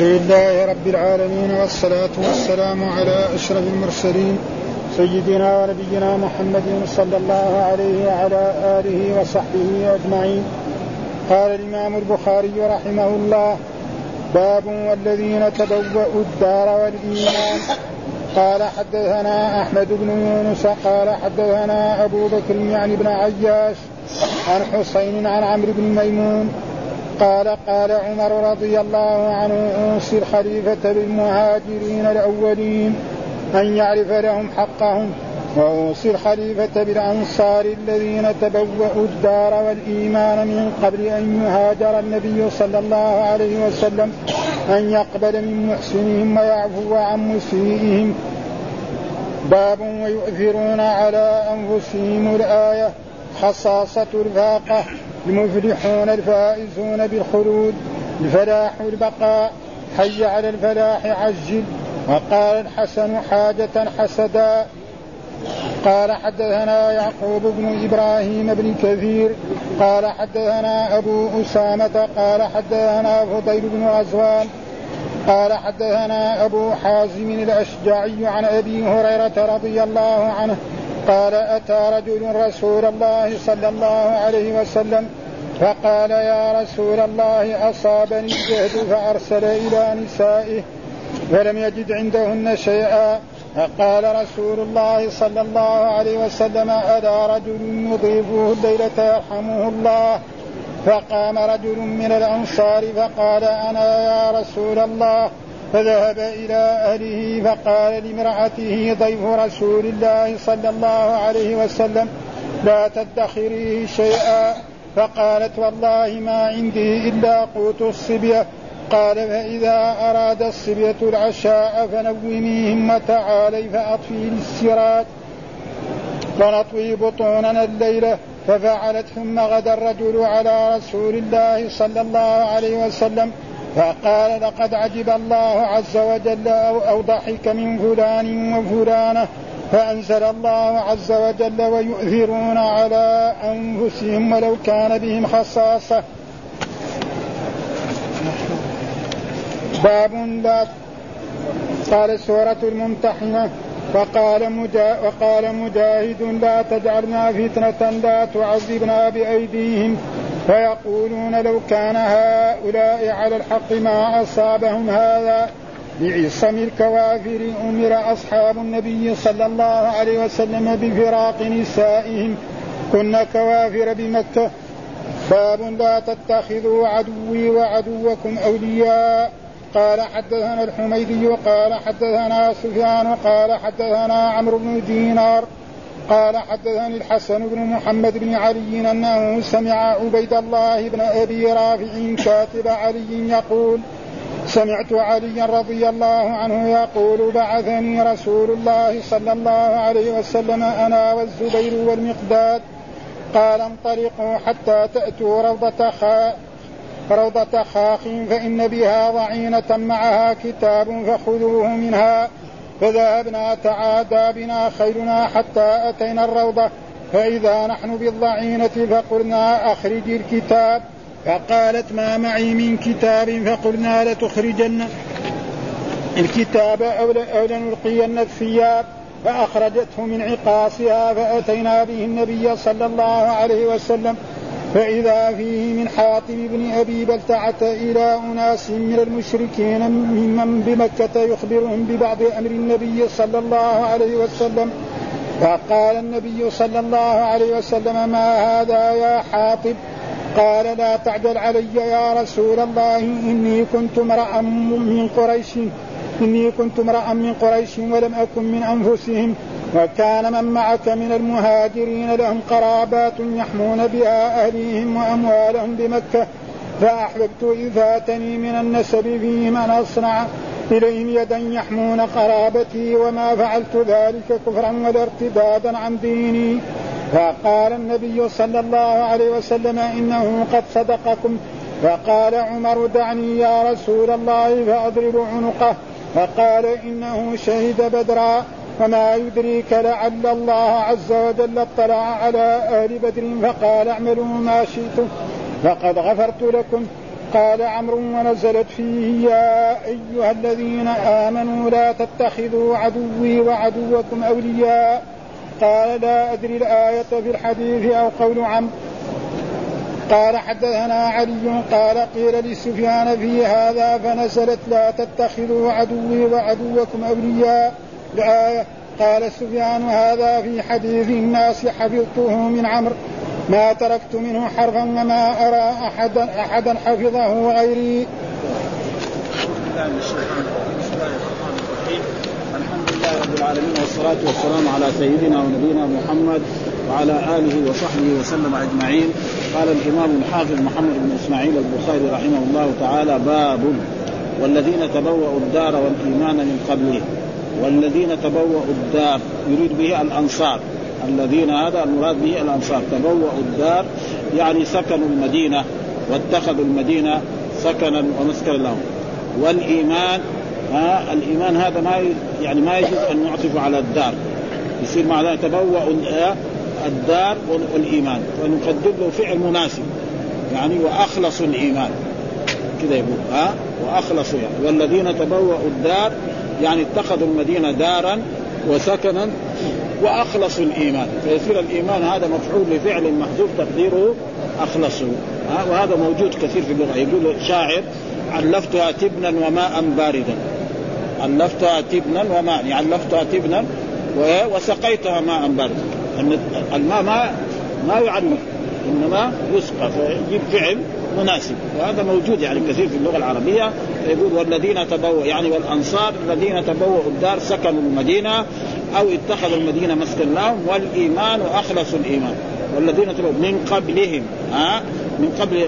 الحمد لله رب العالمين والصلاة والسلام على أشرف المرسلين سيدنا ونبينا محمد صلى الله عليه وعلى آله وصحبه أجمعين. قال الإمام البخاري رحمه الله باب والذين تبوأوا الدار والإيمان. قال حدثنا أحمد بن يونس قال حدثنا أبو بكر يعني بن عياش عن حسين عن عمرو بن ميمون قال قال عمر رضي الله عنه اوصي الخليفة بالمهاجرين الأولين أن يعرف لهم حقهم وأوصي الخليفة بالأنصار الذين تبوأوا الدار والإيمان من قبل أن يهاجر النبي صلى الله عليه وسلم أن يقبل من محسنهم ويعفو عن مسيئهم. باب ويؤثرون على أنفسهم الآية خصاصة الفاقة. المفلحون الفائزون بالخلود الفلاح البقاء حي على الفلاح عجل. وقال الحسن حاجة حسدا. قال حدثنا يعقوب بن إبراهيم بن كثير. قال حدثنا أبو أسامة. قال حدثنا فضيل بن غزوان قال حدثنا أبو حازم الأشجعي عن أبي هريرة رضي الله عنه. قال أتى رجل رسول الله صلى الله عليه وسلم فقال يا رسول الله أصابني الجهد فأرسل إلى نسائه فلم يجد عندهن شيئا. فقال رسول الله صلى الله عليه وسلم ألا رجل يضيفه الليلة يرحمه الله. فقام رجل من الأنصار فقال أنا يا رسول الله. فذهب إلى أهله فقال لامرأته ضيف رسول الله صلى الله عليه وسلم لا تدخريه شيئا. فقالت والله ما عندي إلا قوت الصبية. قال فإذا أراد الصبية العشاء فنوميهم وتعالي فأطفي السراج فنطوي بطوننا الليلة ففعلت ثم غدا الرجل على رسول الله صلى الله عليه وسلم فقال لقد عجب الله عز وجل أو, ضحك من فلان وفلانة فأنزل الله عز وجل ويؤثرون على أنفسهم ولو كان بهم خصاصة. باب لا قال سورة الممتحنة وقال مجا وقال مجاهد لا تجعلنا فتنة لا تعذبنا بأيديهم فيقولون لو كان هؤلاء على الحق ما أصابهم هذا بعصم الكوافر أمر أصحاب النبي صلى الله عليه وسلم بفراق نسائهم. كن كوافر بمكة. باب لا تتخذوا عدوي وعدوكم أولياء. قال حدثنا الحميدي قال حدثنا سفيان قال حدثنا عمرو بن دينار. قال حدثني الحسن بن محمد بن علي أنه سمع عبيد الله بن أبي رافع كاتب علي يقول سمعت عليا رضي الله عنه يقول بعثني رسول الله صلى الله عليه وسلم أنا والزبير والمقداد. قال انطلقوا حتى تأتوا روضة خاء روضة خاخ فإن بها ضعينة معها كتاب فخذوه منها. فذهبنا تعادى بنا خيلنا حتى أتينا الروضة. فإذا نحن بالضعينة فقلنا أخرج الكتاب. فقالت ما معي من كتاب؟ فقلنا لتخرجن الكتاب أو لنلقين الثياب. فأخرجته من عقاصها فأتينا به النبي صلى الله عليه وسلم. فإذا فيه من حاتم بن أبي بلتعة إلى أناس من المشركين ممن بمكة يخبرهم ببعض أمر النبي صلى الله عليه وسلم فقال النبي صلى الله عليه وسلم ما هذا يا حاطب قال لا تعجل علي يا رسول الله إني كنت امرأ من قريش إني كنت امرأ من قريش ولم أكن من أنفسهم وكان من معك من المهاجرين لهم قرابات يحمون بها أهليهم وأموالهم بمكة فأحببت إذ فاتني من النسب فيهم أن أصنع إليهم يدا يحمون قرابتي وما فعلت ذلك كفرا ولا ارتدادا عن ديني. فقال النبي صلى الله عليه وسلم إنه قد صدقكم. فقال عمر دعني يا رسول الله فأضرب عنقه. فقال إنه شهد بدرا. وما يدريك لعل الله عز وجل اطلع على أهل بدر فقال اعملوا ما شئتم فقد غفرت لكم. قال عمرو ونزلت فيه يا أيها الذين آمنوا لا تتخذوا عدوي وعدوكم أولياء. قال لا أدري الآية في الحديث أو قول عمرو. قال حدثنا علي قال قيل لسفيان في هذا فنزلت لا تتخذوا عدوي وعدوكم أولياء. قال سفيان هذا في حديث الناس حفظته من عمرو. ما تركت منه حرفا وما أرى أحدا أحدا حفظه غيري. الحمد لله رب العالمين والصلاة والسلام على سيدنا ونبينا محمد وعلى آله وصحبه وسلم أجمعين. قال الإمام الحافظ محمد بن إسماعيل البخاري رحمه الله تعالى باب والذين تبوأوا الدار والإيمان من قبله. والذين تبوأوا الدار يريد به الأنصار. الذين هذا المراد به الأنصار. تبوأوا الدار يعني سكنوا المدينة واتخذوا المدينة سكنا ومسكنا لهم. والإيمان ها الإيمان هذا ما يعني ما يجوز أن نعطف على الدار. يصير معناه تبوأوا الدار والإيمان. فنقدم له فعل مناسب. يعني وأخلصوا الإيمان. كذا يقول ها وأخلصوا يعني. والذين تبوأوا الدار يعني اتخذوا المدينة دارا وسكنا وأخلصوا الإيمان. فيصير الإيمان هذا مفعول لفعل محذوف تقديره اخلصوا وهذا موجود كثير في اللغة. يقول شاعر علفتها تبنا وماء باردا. علفتها تبنا وماء. يعني علفتها تبنا وسقيتها ماء باردا الماء ما ما يعلف إنما يسقى. فيجيب فعل مناسب. وهذا موجود يعني كثير في اللغة العربية. يقول والذين تبوا يعني والأنصار الذين تبوأوا الدار سكنوا المدينة أو اتخذوا المدينة مسكن لهم والإيمان واخلصوا الإيمان. والذين تبوا من قبلهم ها؟ من قبل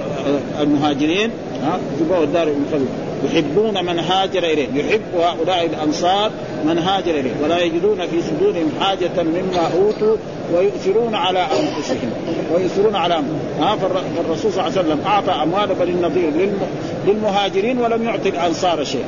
المهاجرين ها؟ تبوأوا الدار من قبل. يحبون من هاجر إليه. يحب هؤلاء الأنصار من هاجر إليه ولا يجدون في صدورهم حاجة مما أوتوا ويؤثرون على أنفسهم ويؤثرون على ها فالرسول صلى الله عليه وسلم أعطى اموال بني النضير للمهاجرين ولم يعطي الأنصار شيئا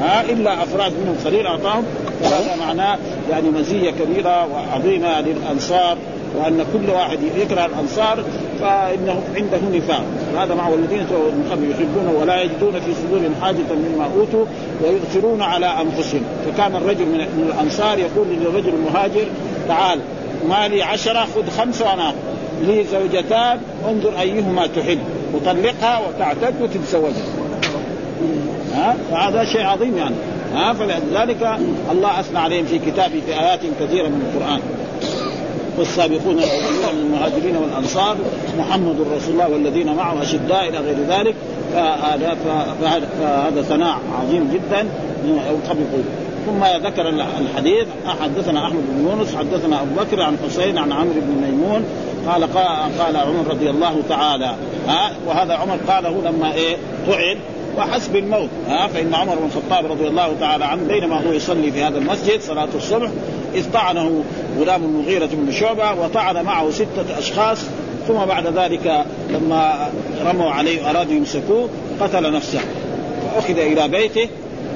ها إلا أفراد منهم قليل أعطاهم فهذا معناه يعني مزية كبيرة وعظيمة للأنصار. وأن كل واحد يكره الانصار فإنه عنده نفاق. هذا مع الذين من قبل يحبون ولا يجدون في صدورهم حاجة مما أوتوا ويؤثرون على أنفسهم. فكان الرجل من الأنصار يقول للرجل المهاجر تعال مالي عشرة خذ خمسة وأنا لي زوجتان انظر أيهما تحب. وطلقها وتعتد وتتزوجها ها؟ فهذا شيء عظيم يعني. ها؟ فلذلك الله أثنى عليهم في كتابه في آيات كثيرة من القرآن. والسابقون الأولون من المهاجرين والأنصار محمد رسول الله والذين معه أشداء إلى غير ذلك. فهذا فهذا ثناء عظيم جدا قبل ثم ذكر الحديث حدثنا أحمد بن يونس حدثنا أبو بكر عن حسين عن عمرو بن ميمون قال قال عمر رضي الله تعالى. ها وهذا عمر قاله لما إيه طعن وحسب بالموت ها فإن عمر بن الخطاب رضي الله تعالى عنه بينما هو يصلي في هذا المسجد صلاة الصبح إذ طعنه غلام المغيرة بن شعبة وطعن معه ستة أشخاص ثم بعد ذلك لما رموا عليه أرادوا يمسكوه قتل نفسه. فأخذ إلى بيته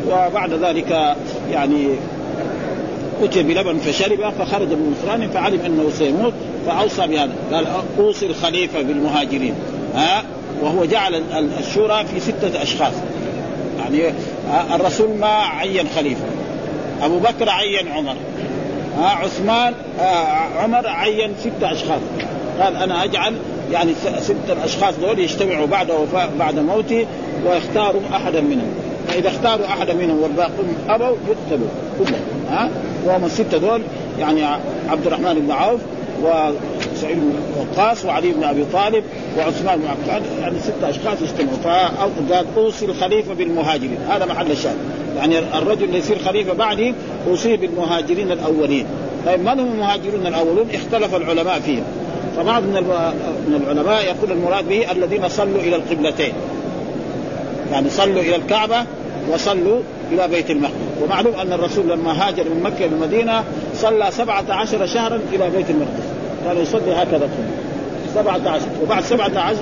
وبعد ذلك يعني أتي بلبن فشرب فخرج من مصران فعلم أنه سيموت فأوصى بهذا. قال أوصي الخليفة بالمهاجرين. ها؟ وهو جعل الشورى في ستة أشخاص. يعني الرسول ما عين خليفة. أبو بكر عين عمر. ها عثمان عمر عين ستة أشخاص. قال أنا أجعل يعني ستة الأشخاص دول يجتمعوا بعد وفاء بعد موتي ويختاروا أحدا منهم. فإذا اختاروا أحدا منهم والباقون أبوا يقتلوا كلهم. ها وهم الستة دول يعني عبد الرحمن بن عوف وسعيد بن وقاص وعلي بن أبي طالب وعثمان بن عفان يعني ستة أشخاص اجتمعوا فقال أوصي الخليفة بالمهاجرين. هذا محل الشاهد. يعني الرجل اللي يصير خليفة بعدي أوصيه بالمهاجرين الأولين. طيب من هم المهاجرون الأولون؟ اختلف العلماء فيهم. فبعض من من العلماء يقول المراد به الذين صلوا إلى القبلتين. يعني صلوا إلى الكعبة وصلوا إلى بيت المقدس. ومعلوم أن الرسول لما هاجر من مكة إلى المدينة صلى سبعة عشر شهرا إلى بيت المقدس. كان يصلي هكذا سبعة عشر. وبعد سبعة عشر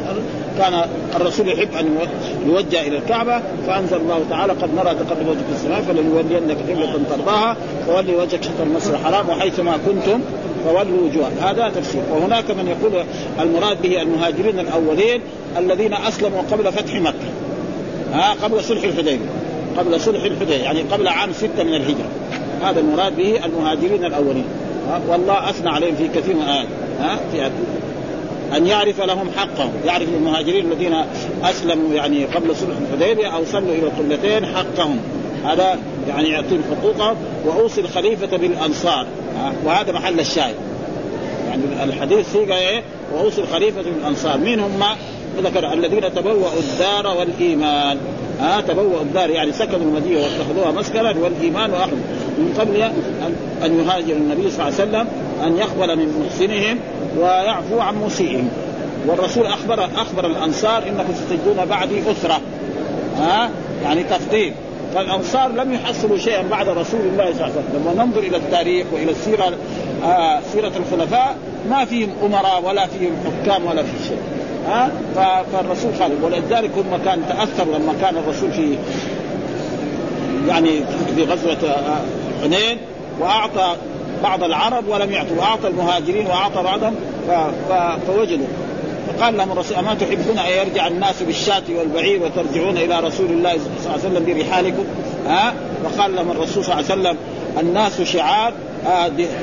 كان الرسول يحب أن يوجه إلى الكعبة فأنزل الله تعالى قد نرى تقلب وجهك السماء فلنولينك قبلة ترضاها فولي وجهك شطر المسجد الحرام وحيثما كنتم فولوا وجوه هذا تفسير. وهناك من يقول المراد به المهاجرين الأولين الذين أسلموا قبل فتح مكة. ها قبل صلح الحديبية. قبل صلح الحديبية يعني قبل عام ستة من الهجرة. هذا المراد به المهاجرين الأولين. والله أثنى عليهم في كثير من الآيات. ها؟ في أن يعرف لهم حقهم. يعرف المهاجرين الذين أسلموا يعني قبل صلح الحديبية أو صلوا إلى القبلتين حقهم. هذا يعني يعطيهم حقوقهم. وأوصي الخليفة بالأنصار. وهذا محل الشاهد. يعني الحديث صيغه إيه؟ وأوصي الخليفة بالأنصار. مين هم؟ ذكر الذين تبوأوا الدار والإيمان. ها؟ تبوأوا الدار يعني سكنوا المدينة واتخذوها مسكنا والإيمان واخذ من قبل ان يهاجر النبي صلى الله عليه وسلم أن يقبل من محسنهم ويعفو عن مسيئهم والرسول اخبر أخبر الأنصار إنكم ستجدون بعدي أسرة. ها؟ يعني تفضيل. فالأنصار لم يحصلوا شيئا بعد رسول الله صلى الله عليه وسلم. لما ننظر إلى التاريخ وإلى السيرة آه سيرة الخلفاء. ما فيهم أمراء ولا فيهم حكام ولا في شيء. ها؟ فالرسول قال ولذلك هم كان تاثر لما كان الرسول في يعني في غزوة حنين وأعطى بعض العرب ولم يعطوا وأعطى المهاجرين وأعطى بعضهم فوجدوا. فقال لهم الرسول أما تحبون أن يرجع الناس بالشاة والبعير وترجعون إلى رسول الله صلى الله عليه وسلم برحالكم؟ ها؟ فقال لهم الرسول صلى الله عليه وسلم الناس شعار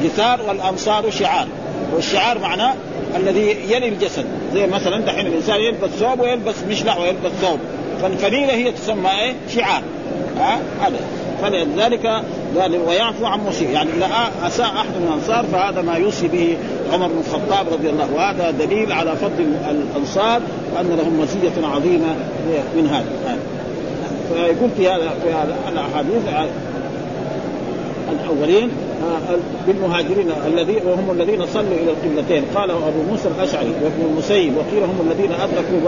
دثار والأنصار شعار. والشعار معناه الذي يلي الجسد. زي مثلا دحين الإنسان يلبس ثوب ويلبس مشلع ويلبس ثوب. فالفنيله هي تسمى إيه؟ شعار. ها؟ هذا. فلذلك ويعفو عن مسيء يعني اذا أساء أحد من الأنصار فهذا ما يوصي به عمر بن الخطاب رضي الله وهذا دليل على فضل الأنصار وان لهم مزيه عظيمة من هذا. فيقول في هذا في هذا الأحاديث الأولين بالمهاجرين الذي وهم الذين صلوا إلى القبلتين. قال أبو موسى الأشعري وابن المسيب وقيل هم الذين أدركوا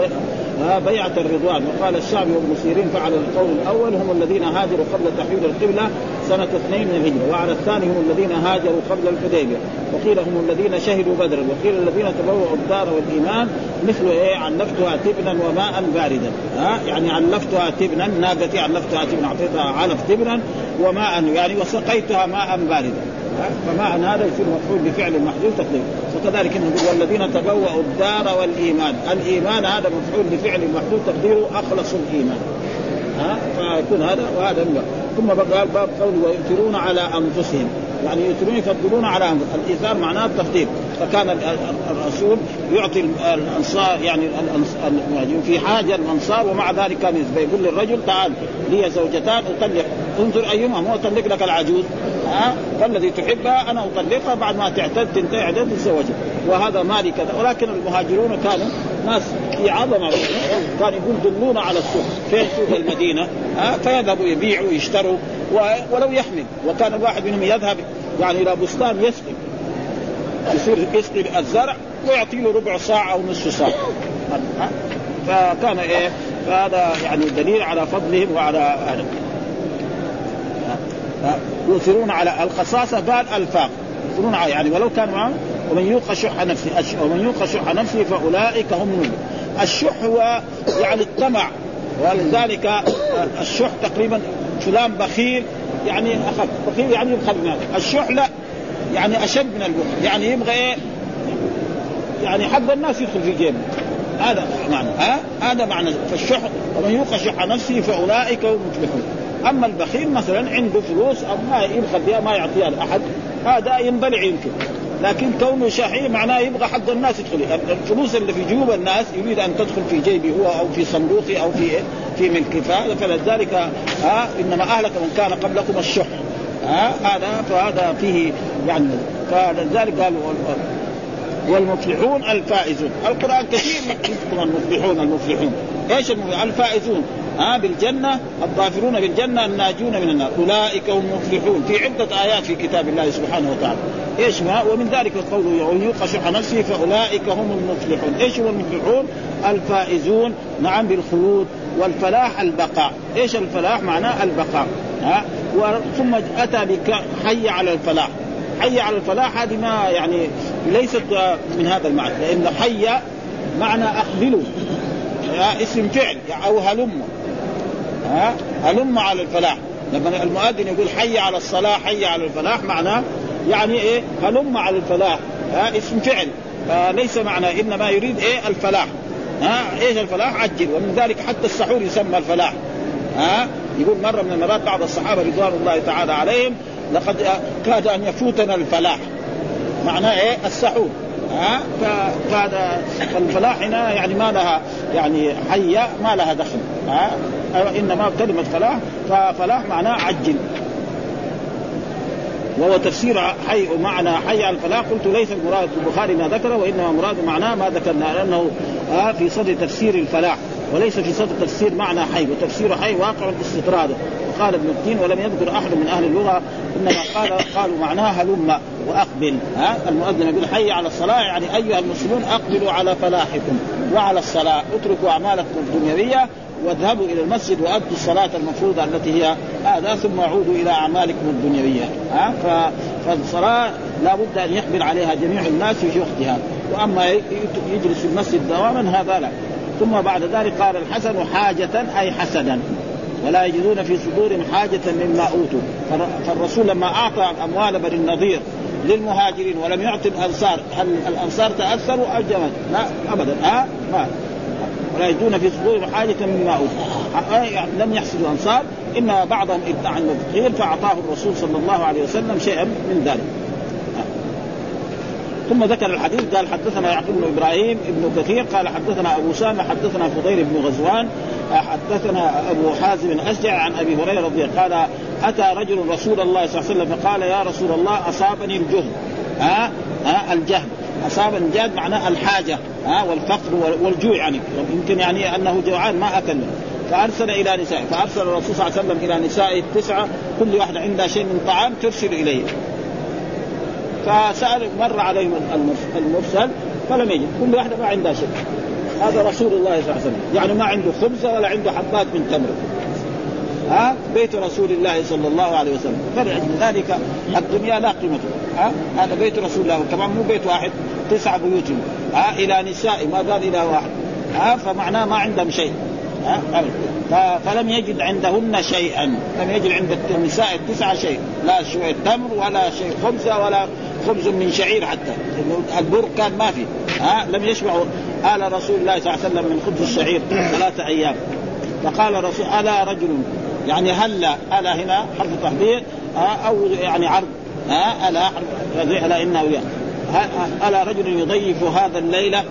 بيعة الرضوان. وقال الشعبي وابن سيرين فعلى القول الأول هم الذين هاجروا قبل تحويل القبلة سنة اثنين من الهجرة وعلى الثاني هم الذين هاجروا قبل الحديبية. وقيل هم الذين شهدوا بدرا وقيل الذين تبوأوا الدار والإيمان مثل إيه؟ علفتها تبنا وماء باردا. ها يعني علفتها تبنا ناقتي علفتها تبنا أعطيتها علف تبنا وماء يعني وسقيتها ماء باردا. فمعنى هذا يصير مفعول بفعل محذوف تقدير. وكذلك نقول والذين تبوأوا الدار والإيمان. الإيمان هذا مفعول بفعل محذوف تقديره أخلصوا الإيمان. ها؟ فيكون هذا وهذا ثم قال باب قول ويؤثرون على أنفسهم. يعني يؤثرون يفضلون على أنفسهم. الإيثار معناه التفضيل. فكان الرسول يعطي الأنصار يعني المهاجرين في حاجة الأنصار ومع ذلك كان يقول للرجل تعال لي زوجتان أطلق. انظر أيهما مو أطلق لك العجوز. ها؟ فالذي تحبها أنا أطلقها بعد ما تعتد تنتهي عدد تتزوجها وهذا مالي كذا ولكن المهاجرون كانوا ناس في عظمة. كان يقول دلونا على السوق. فين سوق المدينة؟ فيذهبوا يبيعوا يشتروا ولو يحمل. وكان الواحد منهم يذهب يعني إلى بستان يسقي. يصير يسقي الزرع ويعطي له ربع ساعة أو نصف ساعة. فكان إيه؟ فهذا يعني دليل على فضلهم وعلى يؤثرون على الخصاصة قال ألفاق. يؤثرون يعني ولو كان معهم ومن يوق شح نفسه ومن يوق شح نفسه فأولئك هم نجم الشح هو يعني الطمع ولذلك الشح تقريبا فلان بخيل يعني أخف بخيل يعني يبخل من الشح لا يعني أشد من البخل يعني يبغى إيه؟ يعني حق الناس يدخل في جيبه. هذا معنى ها؟ هذا معنى. فالشح ومن يوق شح نفسه فأولئك هم المفلحون. أما البخيل مثلا عنده فلوس أو ما يبخل بها ما يعطيها لأحد هذا ينبلع يمكن. لكن كونه شحيح معناه يبغى حق الناس يدخل. الفلوس اللي في جيوب الناس يريد أن تدخل في جيبي هو أو في صندوقي أو في في ملكي فلذلك ها إنما أهلك من كان قبلكم الشح. ها هذا فهذا فيه يعني فلذلك قال والمفلحون الفائزون. القرآن كثير يذكر المفلحون المفلحون. إيش الفائزون. ها بالجنة الظافرون بالجنة الناجون من النار. أولئك هم المفلحون. في عدة آيات في كتاب الله سبحانه وتعالى. إيش ما؟ ومن ذلك قوله ومن يوق شح نفسه فأولئك هم المفلحون، إيش هم المفلحون؟ الفائزون نعم بالخلود والفلاح البقاء، إيش الفلاح؟ معناه البقاء، ها؟ ثم أتى بك حي على الفلاح، حي على الفلاح هذه ما يعني ليست من هذا المعنى، لأن حي معنى اقبلوا اسم فعل أو هلم ها؟ هلم على الفلاح. لما المؤذن يقول حي على الصلاة حي على الفلاح معناه يعني إيه؟ هلم على الفلاح. ها؟ اسم فعل. فليس معنى إنما يريد إيه؟ الفلاح. ها؟ إيش الفلاح؟ عجل. ومن ذلك حتى السحور يسمى الفلاح. ها؟ يقول مرة من المرات بعض الصحابة رضوان الله تعالى عليهم لقد كاد أن يفوتنا الفلاح. معناه إيه؟ السحور. ها؟ فهذا الفلاح هنا يعني ما لها يعني حية ما لها دخل. ها؟ إنما كلمة فلاح ففلاح معناه عجل. وهو تفسير حي ومعنى حي الفلاح. قلت ليس المراد البخاري ما ذكره وإنما مراد معناه ما ذكرنا لأنه في صدر تفسير الفلاح. وليس في صدر تفسير معنى حي وتفسير حي واقع الاستطراد وقال ابن الدين ولم يذكر أحد من أهل اللغة إنما قال قالوا معناه هلم وأقبل. ها؟ المؤذن يقول حي على الصلاة. يعني أيها المسلمون أقبلوا على فلاحكم وعلى الصلاة. اتركوا أعمالكم الدنيوية واذهبوا إلى المسجد وادوا الصلاة المفروضة التي هي هذا ثم عودوا إلى أعمالكم الدنيوية. ها؟ فالصلاة لا بد أن يقبل عليها جميع الناس في وقتها. وأما يجلس في المسجد دواما هذا لا. ثم بعد ذلك قال الحسن حاجة أي حسدا. ولا يجدون في صدورهم حاجة مما أوتوا. فالرسول لما أعطى أموال بني النضير للمهاجرين ولم يعطي الأنصار هل الأنصار تأثروا أو جمد لا أبدا. ها؟ ما. ولا يجدون في صدورهم حاجة مما أوتوا لم يحسدوا الأنصار إما بعضهم ادعى النذير فأعطاه الرسول صلى الله عليه وسلم شيئا من ذلك. ثم ذكر الحديث قال حدثنا يعقوب بن إبراهيم ابن كثير قال حدثنا أبو سامة حدثنا فضيل بن غزوان حدثنا أبو حازم اشجع عن أبي هريرة رضي الله قال أتى رجل رسول الله صلى الله عليه وسلم فقال يا رسول الله أصابني الجهد ها؟ ها؟ الجهد اصابني الجهد معناه الحاجة ها والفقر والجوع يعني. يمكن يعني أنه جوعان ما أكل. فأرسل إلى نسائه فأرسل الرسول صلى الله عليه وسلم إلى نسائه التسعة كل واحدة عندها شيء من طعام ترسل إليه. فسأل مر عليهم المرسل فلم يجد. كل واحدة ما عندها شيء. هذا رسول الله صلى الله عليه وسلم. يعني ما عنده خبز ولا عنده حبات من تمر. ها؟ بيت رسول الله صلى الله عليه وسلم. فلأجل ذلك الدنيا لا قيمة ها؟ هذا بيت رسول الله كمان مو بيت واحد تسع بيوت ها؟ إلى نساء ما قال إلى واحد ها؟ فمعناه ما عندهم شيء ها؟ فلم يجد عندهن شيئا. لم يجد عند النساء التسعة شيء لا شوية تمر ولا شيء خبزة ولا خبز من شعير حتى. البر كان ما في ها؟ لم يشبعوا. آل رسول الله صلى الله عليه وسلم من خبز الشعير ثلاثة أيام. فقال رسول ألا رجل يعني هلا ألا هنا حرف تحضير أو يعني عرض. ها ألا ألا إنه ألا رجل يضيف هذا الليلة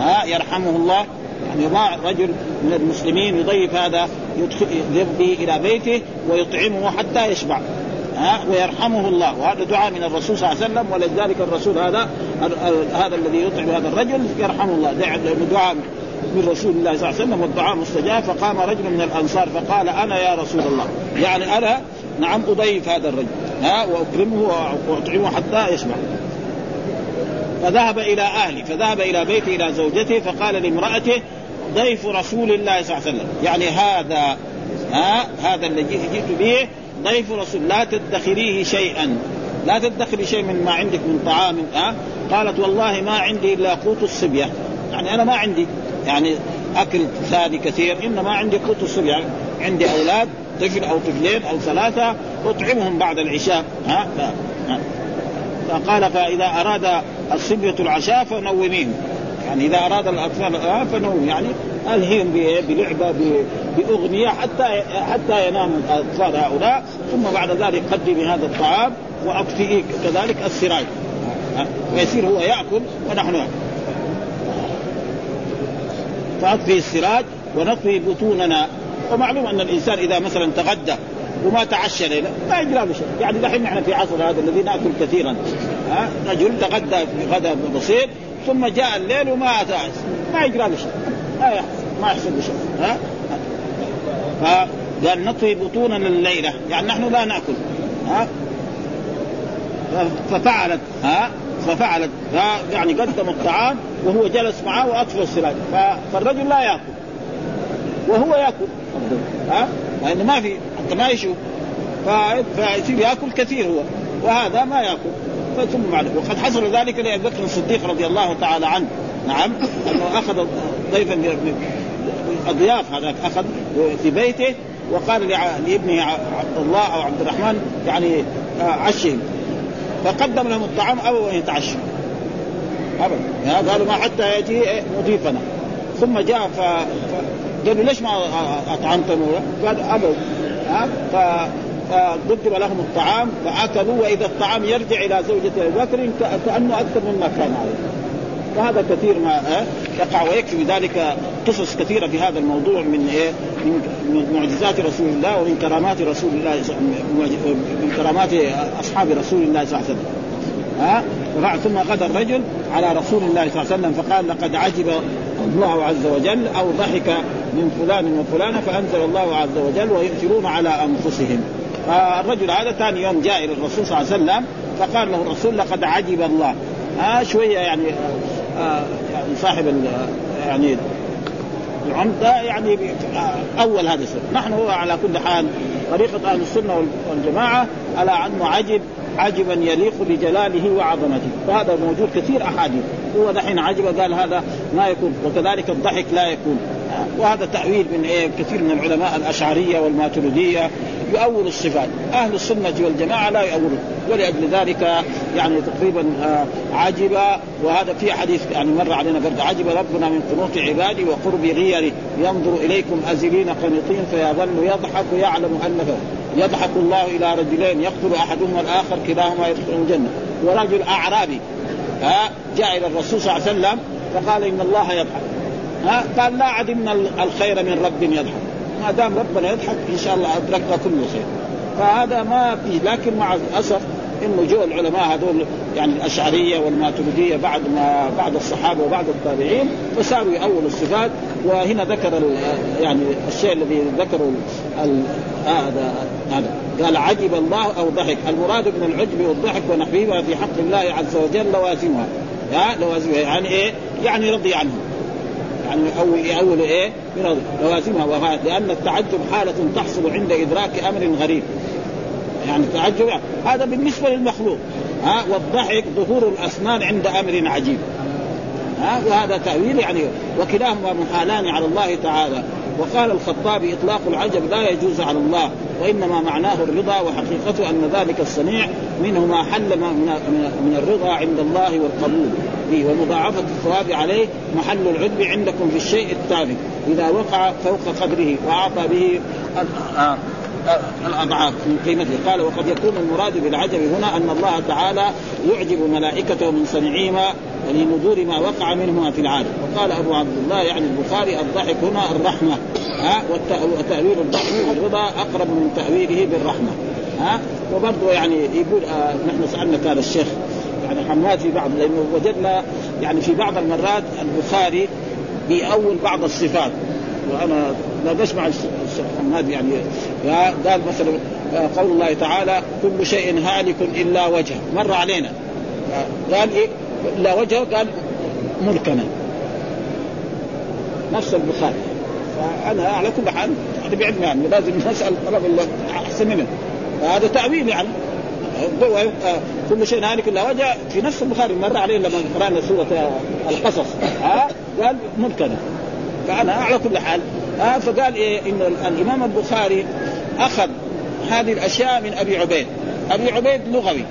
ها يرحمه الله. يعني ما رجل من المسلمين يضيف هذا يذهب به إلى بيته ويطعمه حتى يشبع. ها ويرحمه الله. وهذا دعاء من الرسول صلى الله عليه وسلم. ولذلك الرسول هذا هذا الذي يطعم هذا الرجل يرحمه الله. دعاء من رسول الله صلى الله عليه وسلم والدعاء مستجاب فقام رجل من الأنصار فقال أنا يا رسول الله. يعني أنا نعم أضيف هذا الرجل. ها وأكرمه وأطعمه حتى يشبع فذهب إلى أهله فذهب إلى بيته إلى زوجته فقال لامرأته ضيف رسول الله صلى الله عليه وسلم. يعني هذا ها هذا الذي جئت به ضيف رسول لا تدخريه شيئا. لا تدخري شيء من ما عندك من طعام ها. قالت والله ما عندي إلا قوت الصبية. يعني أنا ما عندي. يعني أكل ثاني كثير إنما عندي قوت الصبيه يعني عندي أولاد طفل أو طفلين أو ثلاثة أطعمهم بعد العشاء ها. فقال فإذا أراد الصبية العشاء فنوميهم يعني إذا أراد الأطفال فنوم. يعني ألهيهم بلعبة بأغنية حتى حتى ينام الأطفال هؤلاء. ثم بعد ذلك قدمي هذا الطعام واطفئي كذلك السراج ويصير هو يأكل ونحن فاطفئ السراج ونطفي بطوننا. ومعلوم أن الإنسان إذا مثلا تغدى وما تعشى ليلة ما يجرى له شيء، يعني دحين نحن في عصر هذا الذي نأكل كثيرا. ها؟ رجل تغدى في غداء بسيط ثم جاء الليل وما أتى. ما يجرى له شيء. ما يحصل ما يحصل له شيء. ها؟ فقال نطوي بطوننا الليلة. يعني نحن لا نأكل. ها؟ ففعلت. ها؟ ففعلت. يعني قدم الطعام وهو جلس معه وأطفئ السراج فالرجل لا يأكل. وهو يأكل. ها؟ لأنه ما في حتى ما يشوف. فيصير يأكل كثير هو. وهذا ما يأكل. ثم بعد. وقد حصل ذلك لأبي بكر الصديق رضي الله تعالى عنه. نعم. أنه أخذ ضيفا الضياف هذا أخذ في بيته وقال لابنه عبد الله أو عبد الرحمن يعني عشهم. فقدم لهم الطعام ابوا ان يتعشوا ابدا. قالوا ما حتى يجي مضيفنا ثم جاء ف... قالوا ليش ما اطعمتم؟ قال ابوا ها. فقدم لهم الطعام فأكلوا وإذا الطعام يرجع إلى زوجة أبي بكر كأنه أكثر مما كان عليه. وهذا كثير ما يقع ويكفي ذلك قصص كثيرة في هذا الموضوع من إيه؟ من معجزات رسول الله ومن كرامات رسول الله من كرامات أصحاب رسول الله صلى الله عليه وسلم. ها؟ ثم غدا الرجل على رسول الله صلى الله عليه وسلم فقال لقد عجب الله عز وجل أو ضحك من فلان وفلانه فأنزل الله عز وجل ويؤثرون على أنفسهم. فالرجل هذا ثاني يوم جاء إلى الرسول صلى الله عليه وسلم فقال له الرسول لقد عجب الله. ها شوية يعني آه يعني صاحب يعني العمدة يعني أول هذا السنة. نحن على كل حال طريقة أهل السنة والجماعة على انه عجب عجبا يليق بجلاله وعظمته. وهذا موجود كثير أحاديث. هو دحين عجب قال هذا ما يكون وكذلك الضحك لا يكون. وهذا تأويل من إيه كثير من العلماء الأشعرية والماتريدية يؤول الصفات. أهل السنة والجماعة لا يؤولون. ولأجل ذلك يعني تقريبا آه عجب. وهذا في حديث يعني مر علينا برد. عجب ربنا من قنوط عبادي وقرب غيره ينظر إليكم أزلين قنطين فيظل يضحك يعلم أنه يضحك الله إلى رجلين يقتل أحدهما الآخر كلاهما يدخل الجنة. ورجل أعرابي ها جاء إلى الرسول صلى الله عليه وسلم فقال إن الله يضحك. ها قال لا عدمنا الخير من رب يضحك. ما دام ربنا يضحك إن شاء الله أدركنا كل خير. فهذا ما فيه لكن مع الأسف إنه جو العلماء هذول يعني الأشعرية والماتريدية بعد ما بعد الصحابة وبعد التابعين فصاروا يأولوا الصفات. وهنا ذكر يعني الشيء الذي ذكره هذا هذا. قال عجب الله أو ضحك. المراد من العجب والضحك ونحوهما في حق الله عز وجل لوازمها. لوازمها. يعني إيه؟ يعني رضي عنهم يعني اول اول إيه؟ لوازمها. وهذا لأن التعجب حالة تحصل عند إدراك أمر غريب. يعني التعجب هذا بالنسبة للمخلوق. ها والضحك ظهور الأسنان عند أمر عجيب. ها؟ وهذا تأويل يعني وكلاهما محالان على الله تعالى. وقال الخطابي إطلاق العجب لا يجوز على الله وإنما معناه الرضا وحقيقته أن ذلك الصنيع منه ما حل من الرضا عند الله والقبول به ومضاعفة الثواب عليه محل العجب عندكم في الشيء التافه إذا وقع فوق قدره وأعطى به الأضعاف من قيمته. قال وقد يكون المراد بالعجب هنا أن الله تعالى يعجب ملائكته من صنيعهما لنذور ما وقع منهما في العالم. وقال أبو عبد الله يعني البخاري الضحك هنا الرحمة. ها؟ وتأويل الضحك والرضا أقرب من تأويله بالرحمة. ها؟ وبرضه يعني يقول آه نحن سألنا كان الشيخ يعني حماد في بعض لأنه وجدنا يعني في بعض المرات البخاري بيأول بعض الصفات. وأنا لا بسمع الشيخ حماد يعني قال مثلا آه، قول الله تعالى كل شيء هالك إلا وجهه. مر علينا. قال إيه؟ الا وجهه قال ملكنا. نفس البخاري. فأنا على كل حال هذا بعلم يعني لازم نسأل طلب أحسن منه. هذا تأويل يعني. كل شيء هالك إلا وجه في نفس البخاري مر عليه لما قرأنا سورة القصص. ها؟ قال ملكنا. فأنا على كل حال ها؟ فقال إيه إن الإمام البخاري أخذ هذه الأشياء من أبي عبيد. أبي عبيد لغوي.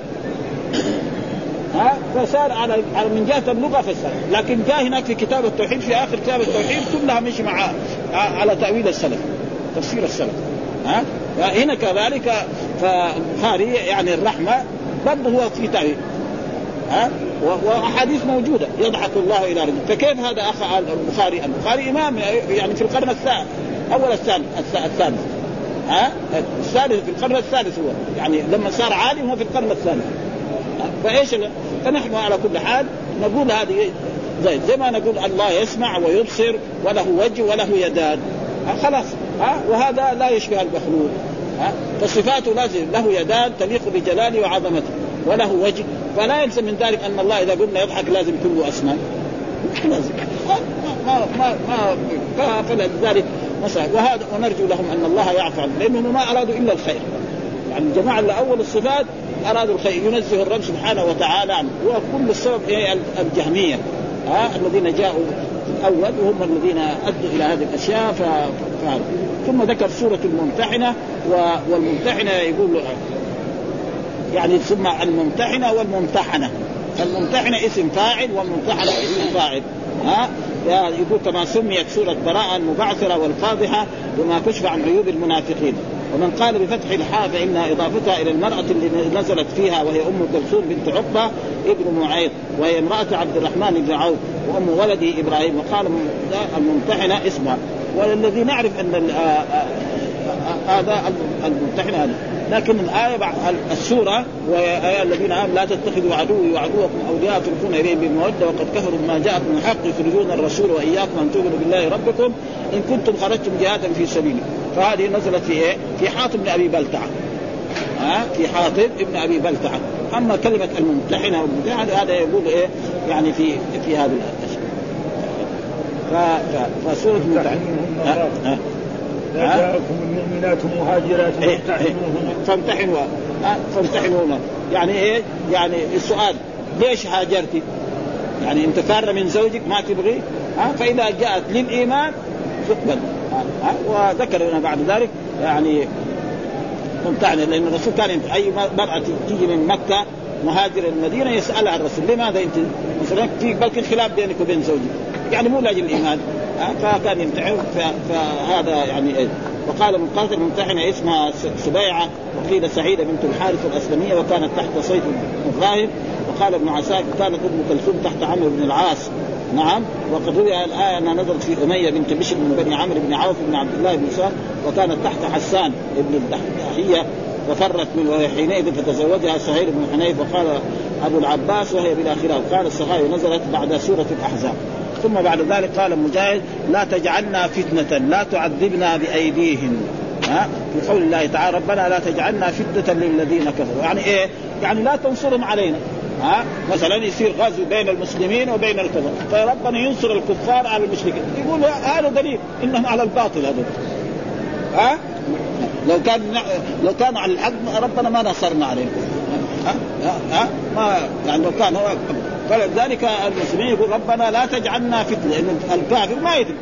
ها؟ فصار على من جهة اللغة فسر لكن جاء هناك في كتاب التوحيد في آخر كتاب التوحيد كلها مشي مع على تأويل السلف تفسير السلف ها؟ هنا كذلك فبخاري يعني الرحمة برضه هو في تأويل ها؟ وأحاديث موجودة يضحك الله إلى رجل. فكيف هذا أخ البخاري؟ البخاري إمام يعني في القرن الثالث أول الثالث الثالث ها؟ الثالث في القرن الثالث هو يعني لما صار عالم هو في القرن الثالث فايش فنحن على كل حال نقول هذه زي زي ما نقول الله يسمع ويبصر وله وجه وله يدان. خلاص. ها وهذا لا يشبه المخلوق. ها فصفاته لازم له يدان تليق بجلاله وعظمته وله وجه. فلا يلزم من ذلك أن الله إذا قلنا يضحك لازم يكون له لازم. ما ما ما فلذلك مسألة. وهذا ونرجو لهم أن الله يعفو عنهم لانهم ما أرادوا إلا الخير. يعني الجماعه اللي اول الصفات أرادوا الخير. ينزه الرب سبحانه وتعالى عنه. وكل السبب هي الجهمية. ها؟ الذين جاءوا الأول وهم الذين أدوا إلى هذه الأشياء. ف... ثم ذكر سورة الممتحنة. والممتحنة يقول يعني ثم الممتحنة والممتحنة. الممتحنة اسم فاعل والممتحنة اسم فاعل. ها؟ يقول كما سميت سورة براءة المبعثرة والفاضحة وما كشف عن عيوب المنافقين. ومن قال بفتح الحاء فإن إضافتها إلى المرأة اللي نزلت فيها وهي أم كلثوم بنت عقبة ابن معيط وهي امرأة عبد الرحمن بن عوف وأم ولده إبراهيم وقال الممتحنة اسمها والذي نعرف أن هذا الممتحنة هذا لكن الآية السورة ويا الذين آمنوا لا تتخذوا عدوي وعدوكم أولياء تلقون إليهم بالمودة وقد كفروا بما جاءكم من الحق يخرجون الرسول وإياكم أن تؤمنوا بالله ربكم إن كنتم خرجتم جهادا في سبيله. فهذه نزلت في إيه؟ في حاطب بن أبي بلتعة. ها؟ في حاطب ابن أبي بلتعة. أما كلمة الممتحنة والممتحنة هذا يقول إيه؟ يعني في في هذا الأشياء فسورة الممتحنة. جاءكم المؤمنات مهاجرات إيه، فامتحنوا فامتحنوا يعني إيه؟ يعني السؤال ليش هاجرتي؟ يعني أنت فارة من زوجك ما تبغي؟ ها؟ فإذا جاءت للإيمان تقبل. ها؟ وذكر لنا بعد ذلك يعني ممتحنه لأن الرسول كان أي مرأة تيجي من مكة مهاجر المدينة يسألها الرسول لماذا أنت؟ مثلا في بلكي خلاف بينك وبين زوجك. يعني مو لأجل الإيمان. فكان يمتحن فهذا يعني إيه. وقال قاتل ممتحنه اسمها سبيعة وقيل سعيدة بنت الحارث الأسلمية وكانت تحت صيد الراهب وقال ابن عساكر كانت أم كلثوم تحت عمرو بن العاص. نعم. وقد روي الآية أنها نزلت في أمية بنت بشر من بني عمرو بن عوف بن عبد الله بن سعد وكانت تحت حسان بن الدحية وفرت من حينئذ فتزوجها سهيل بن حنيف وقال أبو العباس وهي بلا خلاف. قال الصحابي نزلت بعد سورة الأحزاب. ثم بعد ذلك قال مجاهد لا تجعلنا فتنة لا تعذبنا بأيديهم. ها؟ في قول الله تعالى ربنا لا تجعلنا فتنة للذين كفروا. يعني إيه؟ يعني لا تنصرهم علينا. ها؟ مثلا يصير غزو بين المسلمين وبين الكفار. فربنا ينصر الكفار على المشركين. يقول هذا دليل إنهم على الباطل هذول. ها؟ لو كان لو كانوا على الحق ربنا ما نصرنا عليهم. ها؟ ها؟ ما يعني لو كان هو فلذلك المسلمين يقول ربنا لا تجعلنا فتنة لأن الكافر ما يدري.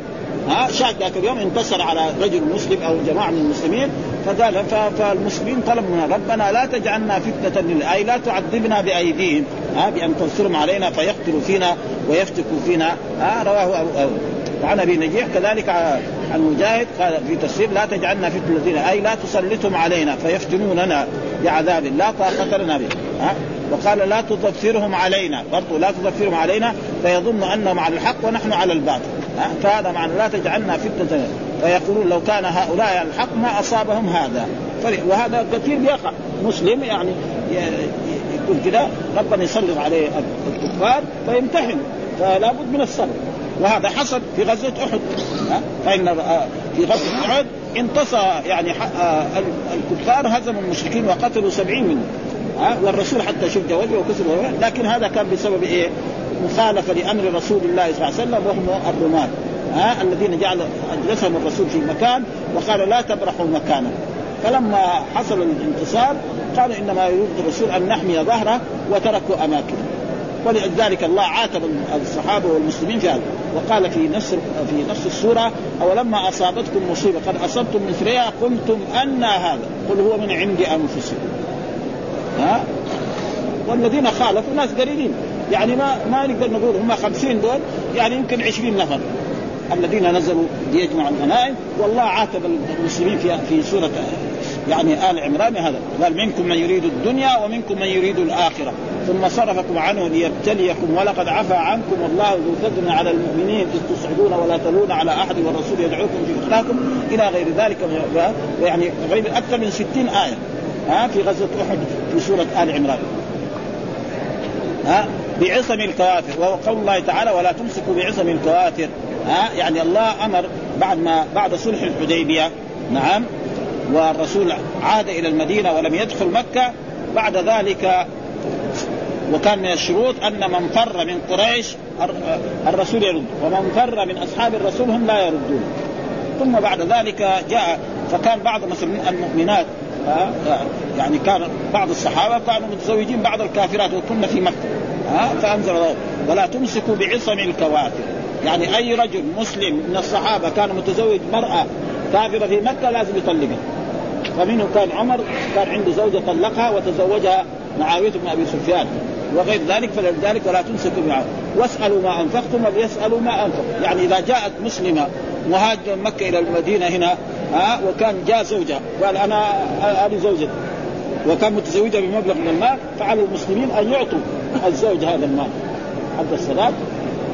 ها شاك ذاك اليوم انتصر على رجل مسلم أو جماعة من المسلمين فقال فالمسلمين طلبوا منا ربنا لا تجعلنا فتنة أي لا تعذبنا بأيديهم. ها بأن تنصرهم علينا فيقتلوا فينا ويفتكوا فينا. ها رواه أبو أبو وعن أبي نجيح كذلك عن مجاهد قال في تفسير لا تجعلنا فتنة أي لا تسلطهم علينا فيفتنوننا بعذاب لا طاقة لنا به. ها؟ وقال لا تظفرهم علينا. برضو لا تظفرهم علينا فيظن أنهم على الحق ونحن على الباطل. فهذا معنى لا تجعلنا فتنة. فيقولون لو كان هؤلاء على الحق ما أصابهم هذا. وهذا كثير يقع. مسلم يعني يقول كذا ربنا يسلط عليه الكفار فيمتحن. فلا بد من الصبر. وهذا حصل في غزوة أحد. فإن في غزوة أحد انتصر يعني الكفار هزموا المشركين وقتلوا سبعين منهم. ها والرسول حتى شج وجهه وكسر لكن هذا كان بسبب إيه؟ مخالفة لأمر رسول الله صلى الله عليه وسلم وهم الرماة ها الذين جعل اجلسهم الرسول في مكان وقال لا تبرحوا مكانه. فلما حصل الانتصار قالوا إنما يريد الرسول أن نحمي ظهره وتركوا أماكنه. ولذلك الله عاتب الصحابة والمسلمين في هذا. وقال في نفس في نفس السورة أولما أصابتكم مصيبة قد أصبتم مثلها قلتم أن هذا قل هو من عند أنفسكم. ها؟ والذين خالفوا ناس قليلين. يعني ما ما نقدر نقول هم خمسين دول يعني يمكن عشرين نفر. الذين نزلوا ليجمعوا الغنائم. والله عاتب المسلمين في في سورة يعني آل عمران هذا. قال منكم من يريد الدنيا ومنكم من يريد الآخرة. ثم صرفكم عنه ليبتليكم. ولقد عفى عنكم والله ذو فضل على المؤمنين إذ تصعدون ولا تلون على أحد والرسول يدعوكم في اخراكم إلى غير ذلك يعني غير أكثر من ستين آية. ها في غزوة أحد في سورة آل عمران. ها بعصم الكوافر. وهو قول الله تعالى ولا تمسكوا بعصم الكوافر. ها يعني الله أمر بعد ما بعد صلح الحديبية. نعم. والرسول عاد إلى المدينة ولم يدخل مكة. بعد ذلك وكان من الشروط أن من فر من قريش الرسول يرد. ومن فر من أصحاب الرسول هم لا يردون. ثم بعد ذلك جاء فكان بعض مثلا المؤمنات يعني كان بعض الصحابة كانوا متزوجين بعض الكافرات وكنا في مكة ها؟ فأنزل الله ولا تمسكوا بعصم الكوافر. يعني أي رجل مسلم من الصحابة كان متزوج مرأة كافرة في مكة لازم يطلقها. فمنهم كان عمر كان عنده زوجة طلقها وتزوجها معاوية بن أبي سفيان. وغير ذلك فلذلك ولا تمسكوا معه. واسألوا ما أنفقتم وليسألوا ما انفقوا يعني إذا جاءت مسلمة مهاجرة من مكة إلى المدينة هنا ها وكان جاء زوجها قال أنا هذه زوجتي وكان متزوجها بمبلغ من المال فعلى المسلمين أن يعطوا الزوج هذا المال. حق الصلاه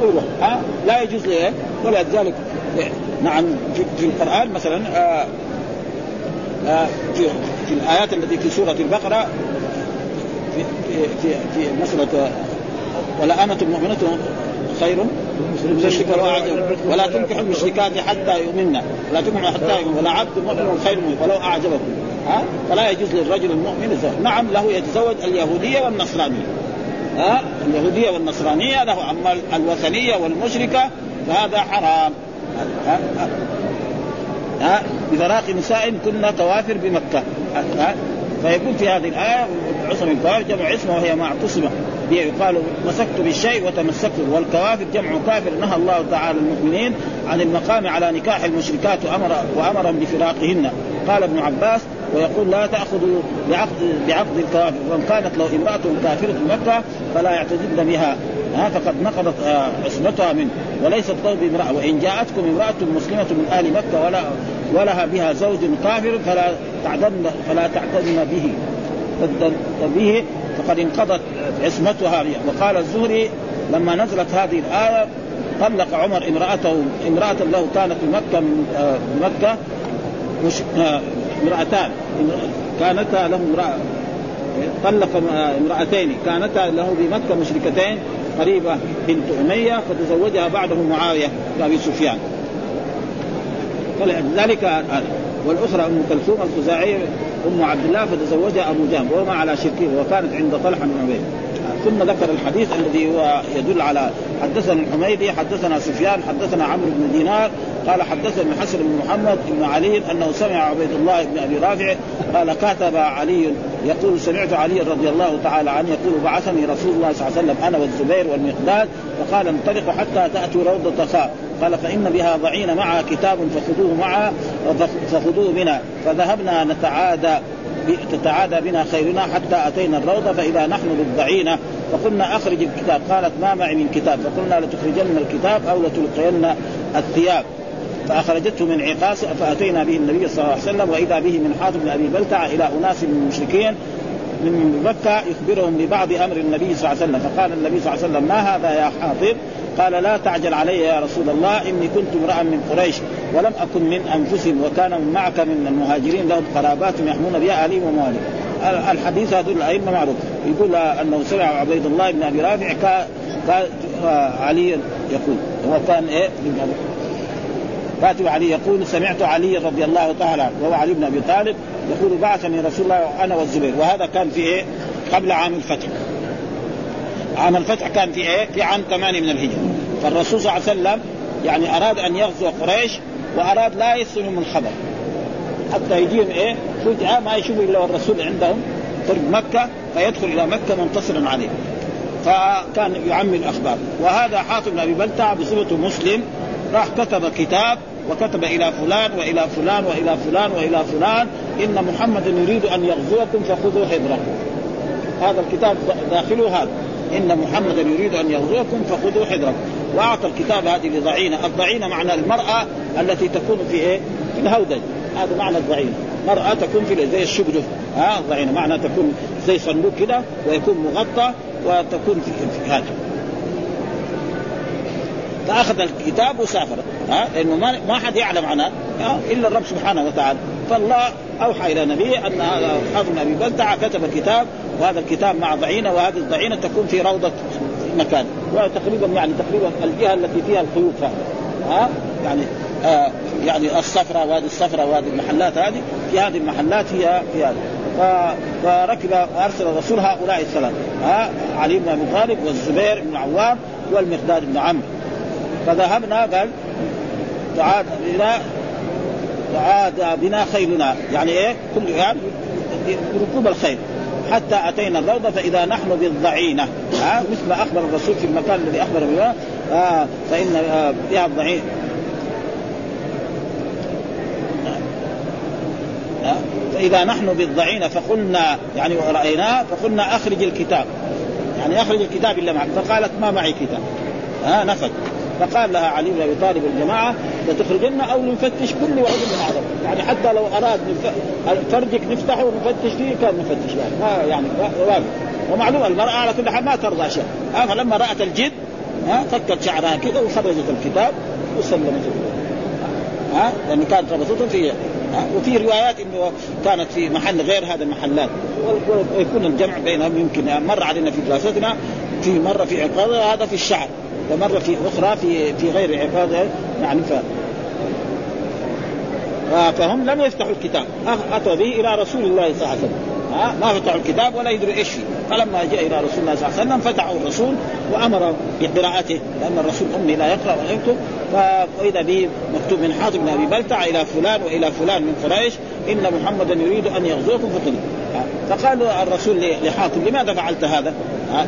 ويروح ها لا يجوز له ولذلك نعم في, القرآن مثلا آآ آآ في في الآيات التي في سورة البقرة في في في مساله ولأمة مؤمنة خير مشرك ولا تنكح المشركات حتى يؤمنن. ولا تنكح حتى يؤمن ولا عبد مؤمن خير ولو أعجبكم. ها؟ فلا يجوز للرجل المؤمن الزواج نعم له يتزوج اليهودية والنصرانية. ها؟ اليهودية والنصرانية له أما الوثنية والمشركة فهذا حرام. ها؟ ها؟ بفراق نساء كنا كوافر بمكة. ها؟ فيكون في هذه الآية عصم الكوافر جمع عصمه وهي معتصمه يقال مسكت بالشيء وتمسكت والكوافر جمع كافر. نهى الله تعالى المؤمنين عن المقام على نكاح المشركات وامر وأمرهم بفراقهن. قال ابن عباس ويقول لا تأخذوا بعقد بعقد الكوافر. وإن كانت لو امرأة كافرة مكة فلا يعتدن بها. ها فقد نقضت عصمتها منه. وليست له بامرأة. وإن جاءتكم امرأة مسلمة من أهل مكة ولا ولها بها زوج كافر فلا تعتدن فلا تعتدن به. به فقد انقضت عصمتها وقال الزهري لما نزلت هذه الآية طلق عمر امرأته امرأة له كانت بمكة من مكة مش امرأتان. كانتا له امرأة. طلق امرأتين. كانتا له بمكة مشركتين قريبة بنت أمية فتزوجها بعده معاوية بأبي سفيان. فلذلك والأخرى أم كلثوم الخزاعية أم عبد الله فتزوجها أبو جهم وما على شركه وكانت عند طلحة بن عبيد. ثم ذكر الحديث الذي هو يدل على حدثنا الحميدي حدثنا سفيان حدثنا عمرو بن دينار قال حدثني الحسن بن محمد بن علي أنه سمع عبيد الله بن أبي رافع قال كتب علي يقول سمعت علي رضي الله تعالى عنه يقول بعثني رسول الله صلى الله عليه وسلم أنا والزبير والمقداد فقال انطلقوا حتى تأتوا روضة خاء. قال فإن بها ضعين معها كتاب فخذوه معها فخذوه بنا. فذهبنا نتعادى تتعادى بنا خيرنا حتى أتينا الروضة فإذا نحن بالضعينة. فقلنا أخرج الكتاب. قالت ما معي من كتاب. فقلنا لتخرجن الكتاب أو لتلقين الثياب. فأخرجته من عقاص فأتينا به النبي صلى الله عليه وسلم وإذا به من حاطب بن أبي بلتع إلى أناس من المشركين من مكة يخبرهم ببعض أمر النبي صلى الله عليه وسلم. فقال النبي صلى الله عليه وسلم ما هذا يا حاطب قال لا تعجل علي يا رسول الله إني كنت امرأ من قريش ولم أكن من أنفسهم وكان معك من المهاجرين لهم قرابات يحمون بها اهلهم ومواليهم الحديث هذا الأئمة معروف. يقول أنه سمع عبيد الله بن أبي رافع كان علي يقول. هو كان إيه؟ كاتب علي يقول سمعت علي رضي الله تعالى عنه وهو علي بن أبي طالب يقول بعثني رسول الله أنا والزبير. وهذا كان في إيه؟ قبل عام الفتح. عام الفتح كان في إيه؟ في عام ثمانية من الهجرة. فالرسول صلى الله عليه وسلم يعني أراد أن يغزو قريش وأراد لا يصلهم الخبر. حتى يجيهم إيه؟ فجاه ما يشوفوا إلا الرسول عندهم قرب مكة فيدخل إلى مكة منتصرا عليه. فكان يعمي الأخبار وهذا حاطب بن أبي بلتع بصفته مسلم راح كتب كتاب وكتب إلى فلان وإلى فلان وإلى فلان وإلى فلان إن محمدا يريد أن يغزوكم فخذوا حذرة هذا الكتاب داخله هذا إن محمدا يريد أن يغزوكم فخذوا حذركم. واعطى الكتاب هذه لضعينة، الضعينة معنى المرأة التي تكون في إيه؟ في الهودج، هذا معنى الضعينة، مرأة تكون في زي الشبرة ها؟ الضعينة. معنى تكون زي صندوق كده ويكون مغطى وتكون في, هذا. فأخذ الكتاب وسافر. ها؟ لأنه ما ما حد يعلم عنها. إلا الرب سبحانه وتعالى. فالله أوحى إلى نبيه أن هذا حافظ أبي بلتع كتب الكتاب وهذا الكتاب مع ضعينة وهذه الضعينة تكون في روضة مكان. وتقريبا يعني تقريبا الجهة التي فيها الخيوط ها؟ يعني آه يعني الصفرة وهذه الصفرة وهذه المحلات هذه في هذه المحلات هي في هذه. فركب وارسل الرسول هؤلاء الثلاث ها؟ علي بن أبي طالب والزبير بن عوام والمقداد بن عمرو. فذهبنا قال تعاد بنا تعاد بنا خيلنا. يعني إيه؟ كل يعني ركوب الخيل. حتى أتينا الروضة فإذا نحن بالضعينة. ها؟ مثل ما أخبر الرسول في المكان الذي أخبر به. آه فإن آه فيها الضعينه فإذا نحن بالضعين فقلنا يعني رأيناه فقلنا أخرج الكتاب. يعني أخرج الكتاب إلا معك. فقالت ما معي كتاب. ها؟ نفذ فقال لها علي بن أبي طالب والجماعه لتخرجن أو نفتش كل واحد من اعظم يعني حتى لو أراد فرجك نفتحه ونفتش فيه كان نفتش يعني ما يعني واقف. ومعلوم المرأة على كل حال ما ترضى شيء فلما رأت الجد ها فكت شعرها كذا وخرجت الكتاب وسلمت ها لأن كانت ربطته في وفي روايات إنه كانت في محل غير هذا المحلات. ويكون الجمع بينهم يمكن مر علينا في دراستنا في مرة في عقاده هذا في الشعر. ومرة في أخرى في في غير عقاده يعني ف فهم لم يفتحوا الكتاب. أتوا به إلى رسول الله صلى الله عليه وسلم. ما فتحوا الكتاب ولا يدروا إيش فيه. فلما جاء إلى رسول الله صلى الله عليه وسلم فتحوا الرسول وأمر بقراءته لأن الرسول أمي لا يقرأ ولا يكتب فاذا به مكتوب من حاطب بن أبي بلتع إلى فلان وإلى فلان من قريش إن محمدا يريد أن يغزوكم فقل فقال الرسول لحاطب لماذا فعلت هذا؟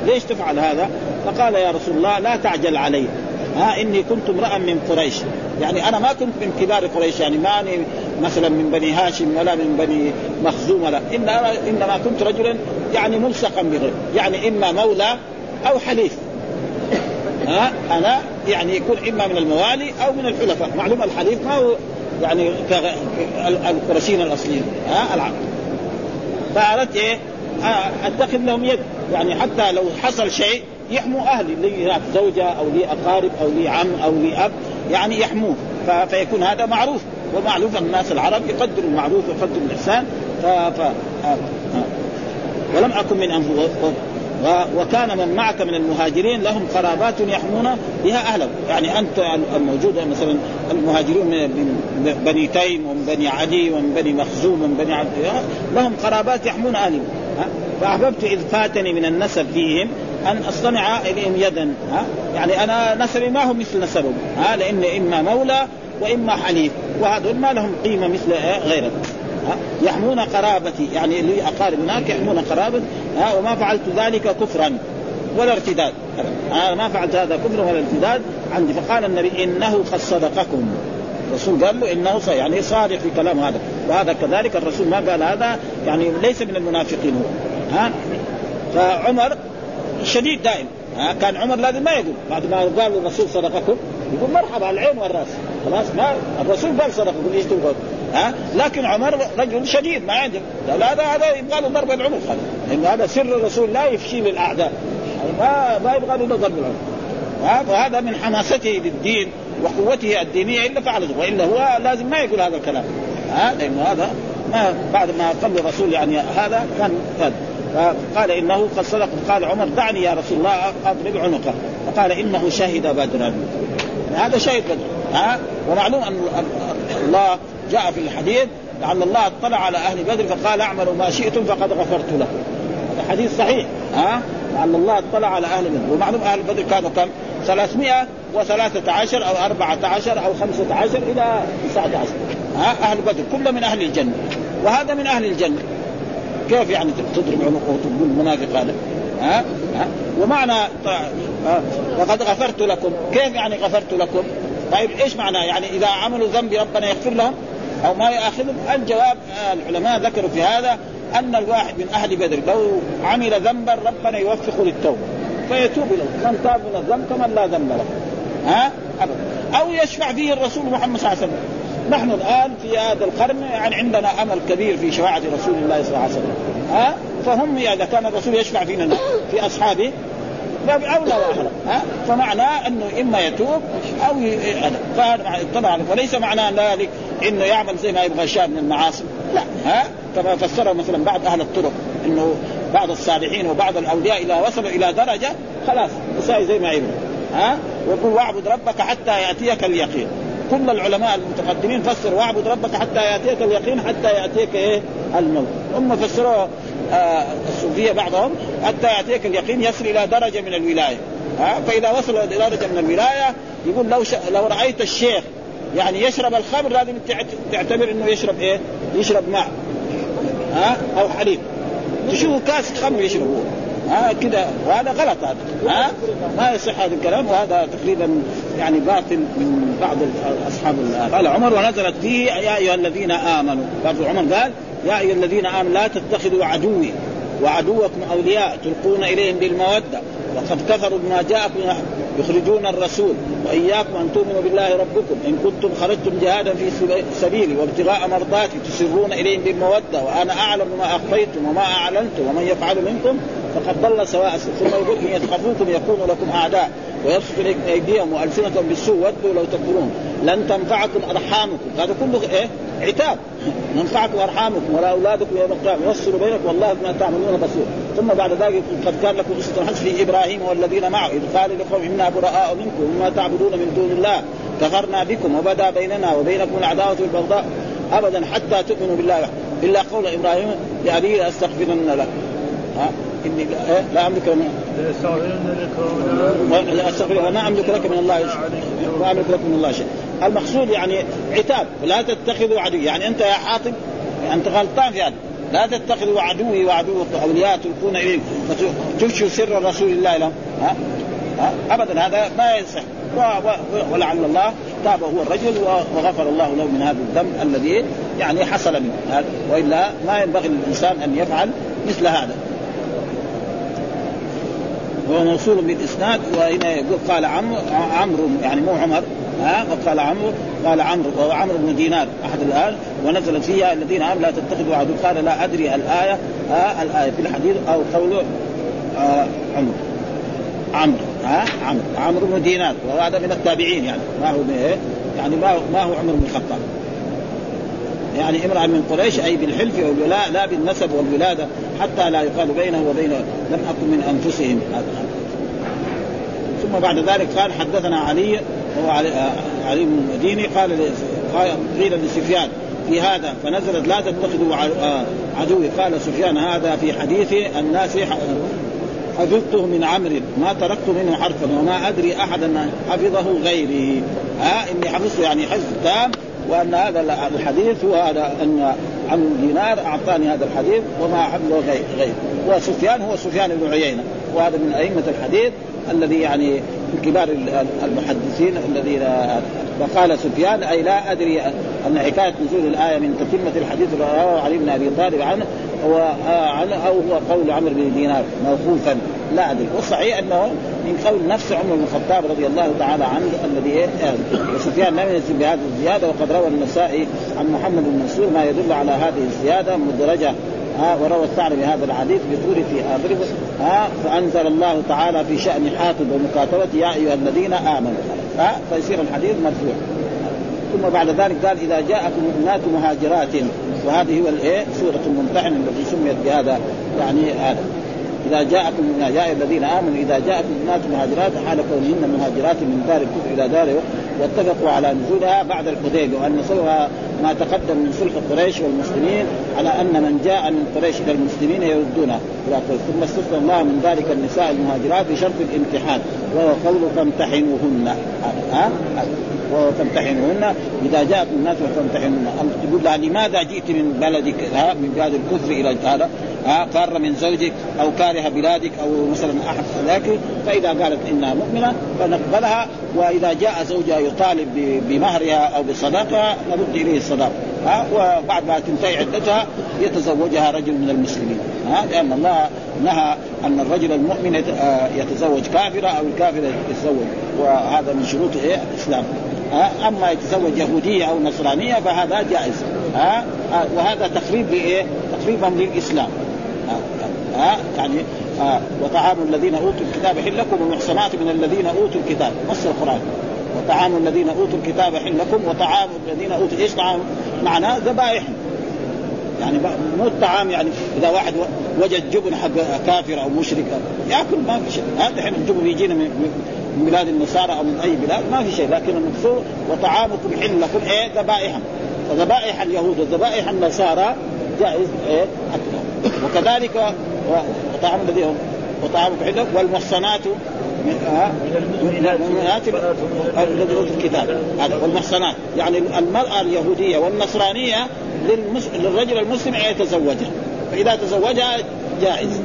ليش تفعل هذا؟ فقال يا رسول الله لا تعجل علي. ها إني كنت امرأ من قريش. يعني أنا ما كنت من كبار قريش يعني ماني مثلا من بني هاشم ولا من بني مخزوم ولا انما إنما كنت رجلا يعني ملصقا بغير يعني إما مولى أو حليف. ها أنا يعني يكون إما من الموالي أو من الحلفاء. معلوم الحليف ما هو يعني القرشيين الأصليين. ها فاردت إيه؟ أتخذ لهم يد. يعني حتى لو حصل شيء يحموا أهلي. لي زوجة أو لي أقارب أو لي عم أو لي أب يعني يحموه. فيكون هذا معروف. ومعروف الناس العرب يقدروا المعروف ويقدروا الإحسان. ف... ف... ولم أكن من أنفسهم. وكان من معك من المهاجرين لهم قرابات يحمون بها اهلهم، يعني أنت الموجود مثلا المهاجرون من بني تيم ومن بني عدي ومن بني مخزوم ومن بني عبد لهم قرابات يحمون أهلهم، فأحببت إذ فاتني من النسب فيهم أن أصطنع إليهم يدا. يعني أنا نسبي ما هو مثل نسبهم. ها؟ لأن إما مولى وإما حليف. وهذول ما لهم قيمة مثل غيرهم يحمون قرابتي. يعني اللي أقارب هناك يحمون قرابتي ها وما فعلت ذلك كفرا ولا ارتداد. أنا ما فعلت هذا كفرا ولا ارتداد. عندي فقال النبي إنه قد صدقكم. الرسول قال له إنه يعني صادق في كلام هذا. وهذا كذلك الرسول ما قال هذا يعني ليس من المنافقين. هو ها فعمر شديد دائم. ها كان عمر لازم ما يقول. بعد ما قال الرسول صدقكم يقول مرحبا على العين والرأس. خلاص ما الرسول قال صدق يقول إيش تقول؟ ها؟ لكن عمر رجل شديد ما عنده هذا هذا يبغى له ضرب العمر لأن هذا سر الرسول لا يفشي للأعداء. ما ما يبغى له ضرب العمر ها؟ فهذا من حماسته للدين وقوته الدينية إلا فعل وإلا هو لازم ما يقول هذا الكلام. ها؟ لأنه هذا ما بعد ما قبل الرسول يعني هذا كان هذا فقال إنه قد صدق. قال عمر دعني يا رسول الله أضرب عنقه. فقال إنه شهد بدرا. هذا شهد بدر ها؟ ومعلوم ان الله جاء في الحديث لعل الله اطلع على أهل بدر فقال اعملوا ما شئتم فقد غفرت له هذا حديث صحيح ها؟ لعل الله اطلع على أهل بدر. ومعلوم أهل بدر كانوا كم؟ 313 أو 14 أو 15 إلى 19 ها؟ أهل بدر كله من أهل الجنة. وهذا من أهل الجنة. كيف يعني تضرب عنقه وتقول منافق هذا؟ ها؟ ها؟ ومعنى وقد غفرت لكم. كيف يعني غفرت لكم؟ طيب إيش معناه يعني إذا عملوا ذنب ربنا يغفر لهم؟ أو ما ياخذهم الجواب العلماء ذكروا في هذا أن الواحد من أهل بدر لو عمل ذنبا ربنا يوفقه للتوبة فيتوب له من تاب من الذنب كمن لا ذنب له. ها؟ ابدا. أو يشفع فيه الرسول محمد صلى الله عليه وسلم. نحن الآن في هذا القرن يعني عندنا أمل كبير في شفاعة رسول الله صلى الله عليه وسلم. ها؟ فهم إذا كان الرسول يشفع فينا في أصحابه باب أولى واحرى ها؟ فمعناه إنه إما يتوب أو فهذا طبعا وليس معناه ذلك. إنه يعمل زي ما يبغى شاب من المعاصي. لا. ها؟ كما فسره مثلا بعض أهل الطرق إنه بعض الصالحين وبعض الأولياء اذا وصلوا إلى درجة خلاص يساوي زي ما يبغى. ها؟ ويقول واعبد ربك حتى يأتيك اليقين. كل العلماء المتقدمين فسروا واعبد ربك حتى يأتيك اليقين حتى يأتيك إيه؟ الموت. هم فسروا آه الصوفية بعضهم حتى يأتيك اليقين يصل إلى درجة من الولاية. ها؟ فإذا وصل إلى درجة من الولاية يقول لو ش... لو رأيت الشيخ يعني يشرب الخمر لازم تعتبر إنه يشرب إيه؟ يشرب ماء. ها؟ أو حليب. تشوفه كاس خمر يشربه ها؟ كده. وهذا غلط هذا. ها؟ ما يصح هذا الكلام. وهذا تقريبا يعني باطل من بعض اصحاب قال عمر ونزلت فيه يا أيها الذين آمنوا. برضو عمر قال يا أيها الذين آمنوا لا تتخذوا عدوي وعدوكم أولياء تلقون إليهم بالمودة. وقد كفروا بما جاءكم يخرجون الرسول وإياكم أن تؤمنوا بالله ربكم. إن كنتم خرجتم جهادا في سبيلي وابتغاء مرضاتي تسرون إليهم بالمودة وأنا أعلم ما أخفيتم وما أعلنتم ومن يفعل منكم فقد ضل سواء ثم يقول ان يثقفوكم يكونوا لكم أعداء ويبسط أيديهم وألسنتهم بالسوء. ودوا لو تكفرون. لن تنفعكم أرحامكم. هذا كله إيه؟ عتاب. ننفعكم أرحامكم ولا أولادكم يوم القيامة. يوصلوا بينكم والله بما تعملون بصير ثم بعد ذلك قد كان لكم أسوة حسنة في إبراهيم والذين معه. إذ قال لقوم إنا براء منكم وما تعبدون من دون الله. كفرنا بكم وبدا بيننا وبينكم العداوة والبغضاء. أبدا حتى تؤمنوا بالله إلا قول إبراهيم لأبيه لاستغفرن لك ها؟ إني لا أملك استغفر لا أملك لك من الله لا املك لك من الله شيء. المقصود يعني عتاب لا تتخذوا عدو يعني أنت يا حاطب أنت غلطان في هذا. لا تتخذوا عدوي وعدو أولياء تلقون اليهم فتفشوا سر رسول الله لهم. ها؟ ها؟ ابدا هذا ما يصح ولعل الله تاب هو الرجل وغفر الله له من هذا الذنب الذي يعني حصل منه. وإلا ما ينبغي للإنسان أن يفعل مثل هذا. هو موصول بالإسناد وهنا يقول قال عمرو عمرو يعني مو عمر ها وقال عمرو قال عمرو وهو عمرو بن دينار أحد الآن ونزلت فيها الذين امنوا لا تتخذوا عدو قال لا أدري الآية ها الآية في الحديث أو قوله آه عمرو. عمرو ها عمرو عمرو بن دينار وهذا من التابعين يعني ما هو يعني ما هو ما هو عمر بن الخطاب. يعني امرأة من قريش أي بالحلف والولاء لا بالنسب والولادة حتى لا يقال بينه وبين لم أكن من أنفسهم. ثم بعد ذلك قال حدثنا علي هو علي, آه، علي بن المديني قال قيل لسفيان في هذا فنزلت لا تتخذوا آه، عدوي. قال سفيان هذا في حديث الناس حفظته من عمرو ما تركت منه حرفا وما أدري احدا حفظه غيري. ها إني حفظته يعني حفظ تام وأن هذا الحديث هو هذا أن عمرو دينار أعطاني هذا الحديث وما حفظه غير وسفيان هو سفيان بن عيينة. وهذا من أئمة الحديث الذي يعني من كبار المحدثين الذين وقال سفيان أي لا أدري أن حكاية نزول الآية من تتمة الحديث رواه علي بن أبي طالب عنه عنه أو هو قول عمرو بن دينار موقوفا. لا أدري. والصحيح أنه من قول نفس عمر بن الخطاب رضي الله تعالى عنه الذي إيه وسفيان لم ينزل بهذه الزيادة وقد روى النسائي عن محمد بن منصور ما يدل على هذه الزيادة مدرجة ها وروى الثعلبي هذا الحديث بطول في آخره ها فأنزل الله تعالى في شأن حاطب ومكاتبة يا أيها الذين آمنوا. ها فيصير الحديث مرفوع. ثم بعد ذلك قال إذا جاءكم مؤمنات مهاجرات وهذه هو الإيه؟ سورة الممتحن التي سميت بهذا يعني هذا. إذا جاءكم يا الذين آمنوا إذا جاءكم مؤمنات مهاجرات حال كونهن مهاجرات من دار الكفر إلى دار واتفقوا على نزولها بعد الحديبية وأن سوى ما تقدم من صلح قريش والمسلمين على أن من جاء من قريش إلى المسلمين يردونه. ثم استثنى الله من ذلك النساء المهاجرات بشرط الامتحان وهو قوله فامتحنوهن. ها؟ وتمتحنوهن إذا جاءكم الناس فامتحنوهن. تقول لماذا جئت من بلدك؟ من بلاد الكفر إلى هذا؟ ها فار من زوجك أو كاره بلادك أو مثلا أحد ذاك فإذا قالت إنها مؤمنة فنقبلها وإذا جاء زوجها يطالب بمهرها أو بصداقها نرد إليه الصداقه ها وبعد ما تنتهي عدتها يتزوجها رجل من المسلمين ها لأن الله نهى أن الرجل المؤمن يتزوج كافرة أو الكافرة يتزوج وهذا من شروط إيه الإسلام أما يتزوج يهودية أو نصرانية فهذا جائز ها وهذا تخريب لإيه؟ تخريبا للإسلام ها يعني آه وطعام الذين أوتوا الكتاب حل لكم والمحصنات من الذين أوتوا الكتاب. نص القرآن. وطعام الذين أوتوا الكتاب حل لكم وطعام الذين أوتوا إيش طعام؟ معناه ذبائح. يعني مو الطعام يعني إذا واحد وجد جبن حق كافر أو مشرك يأكل ما في شيء. هذا الحين الجبن يجينا من بلاد النصارى أو من أي بلاد ما في شيء. لكن المقصود وطعامكم حل لكم إيه ذبائح فذبائح اليهود وذبائح النصارى جائز إيه وكذلك وطعام الذي وطعام حل والمحصنات من المؤمنات الذي اوتوا الكتاب. هذا والمحصنات. يعني المرأة اليهودية والنصرانية للرجل المسلم أن يتزوجها. فإذا تزوجها جائز.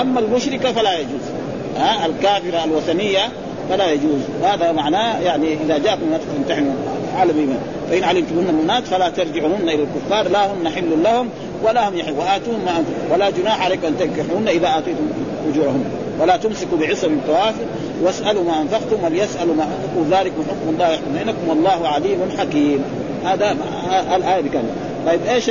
أما المشركة فلا يجوز. ها الكافرة الوثنية فلا يجوز. هذا معناه يعني إذا جاءكم تمتحنوا على بيمان فإن علمتمهن مؤمنات فلا ترجعوهن إلى الكفار. لا هن حل لهم ولا هم يحل. وآتوهم ما. ولا جناح عليكم أن تنكحوهن إذا آتيتم أجورهن. ولا تمسكوا بعصم الكوافر واسألوا ما أنفقتم وليسألوا ما أنفقوا. ذلكم حكم الله يحكم بينكم. والله عليم حكيم. هذا الآية بكامل طيب إيش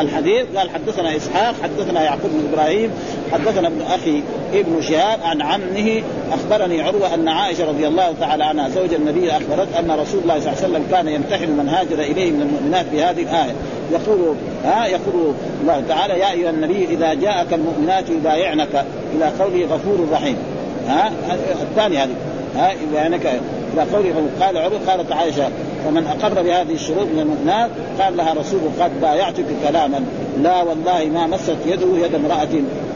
الحديث؟ قال حدثنا إسحاق حدثنا يعقوب بن إبراهيم حدثنا ابن أخي ابن شهاب عن عمه أخبرني عروة أن عائشة رضي الله تعالى عنها زوج النبي أخبرت أن رسول الله صلى الله عليه وسلم كان يمتحن من هاجر إليه من المؤمنات بهذه الآية. يقول ها؟ يقول الله تعالى يا أيها النبي إذا جاءك المؤمنات يبايعنك إلى قوله غفور رحيم. ها؟ الثاني هذه. ها؟ يبايعنك إلى قوله قال عروه قالت عائشة ومن أقر بهذه الشروط من المؤمنات قال لها رسول قد بايعتك كلاما لا والله ما مست يده يد امرأة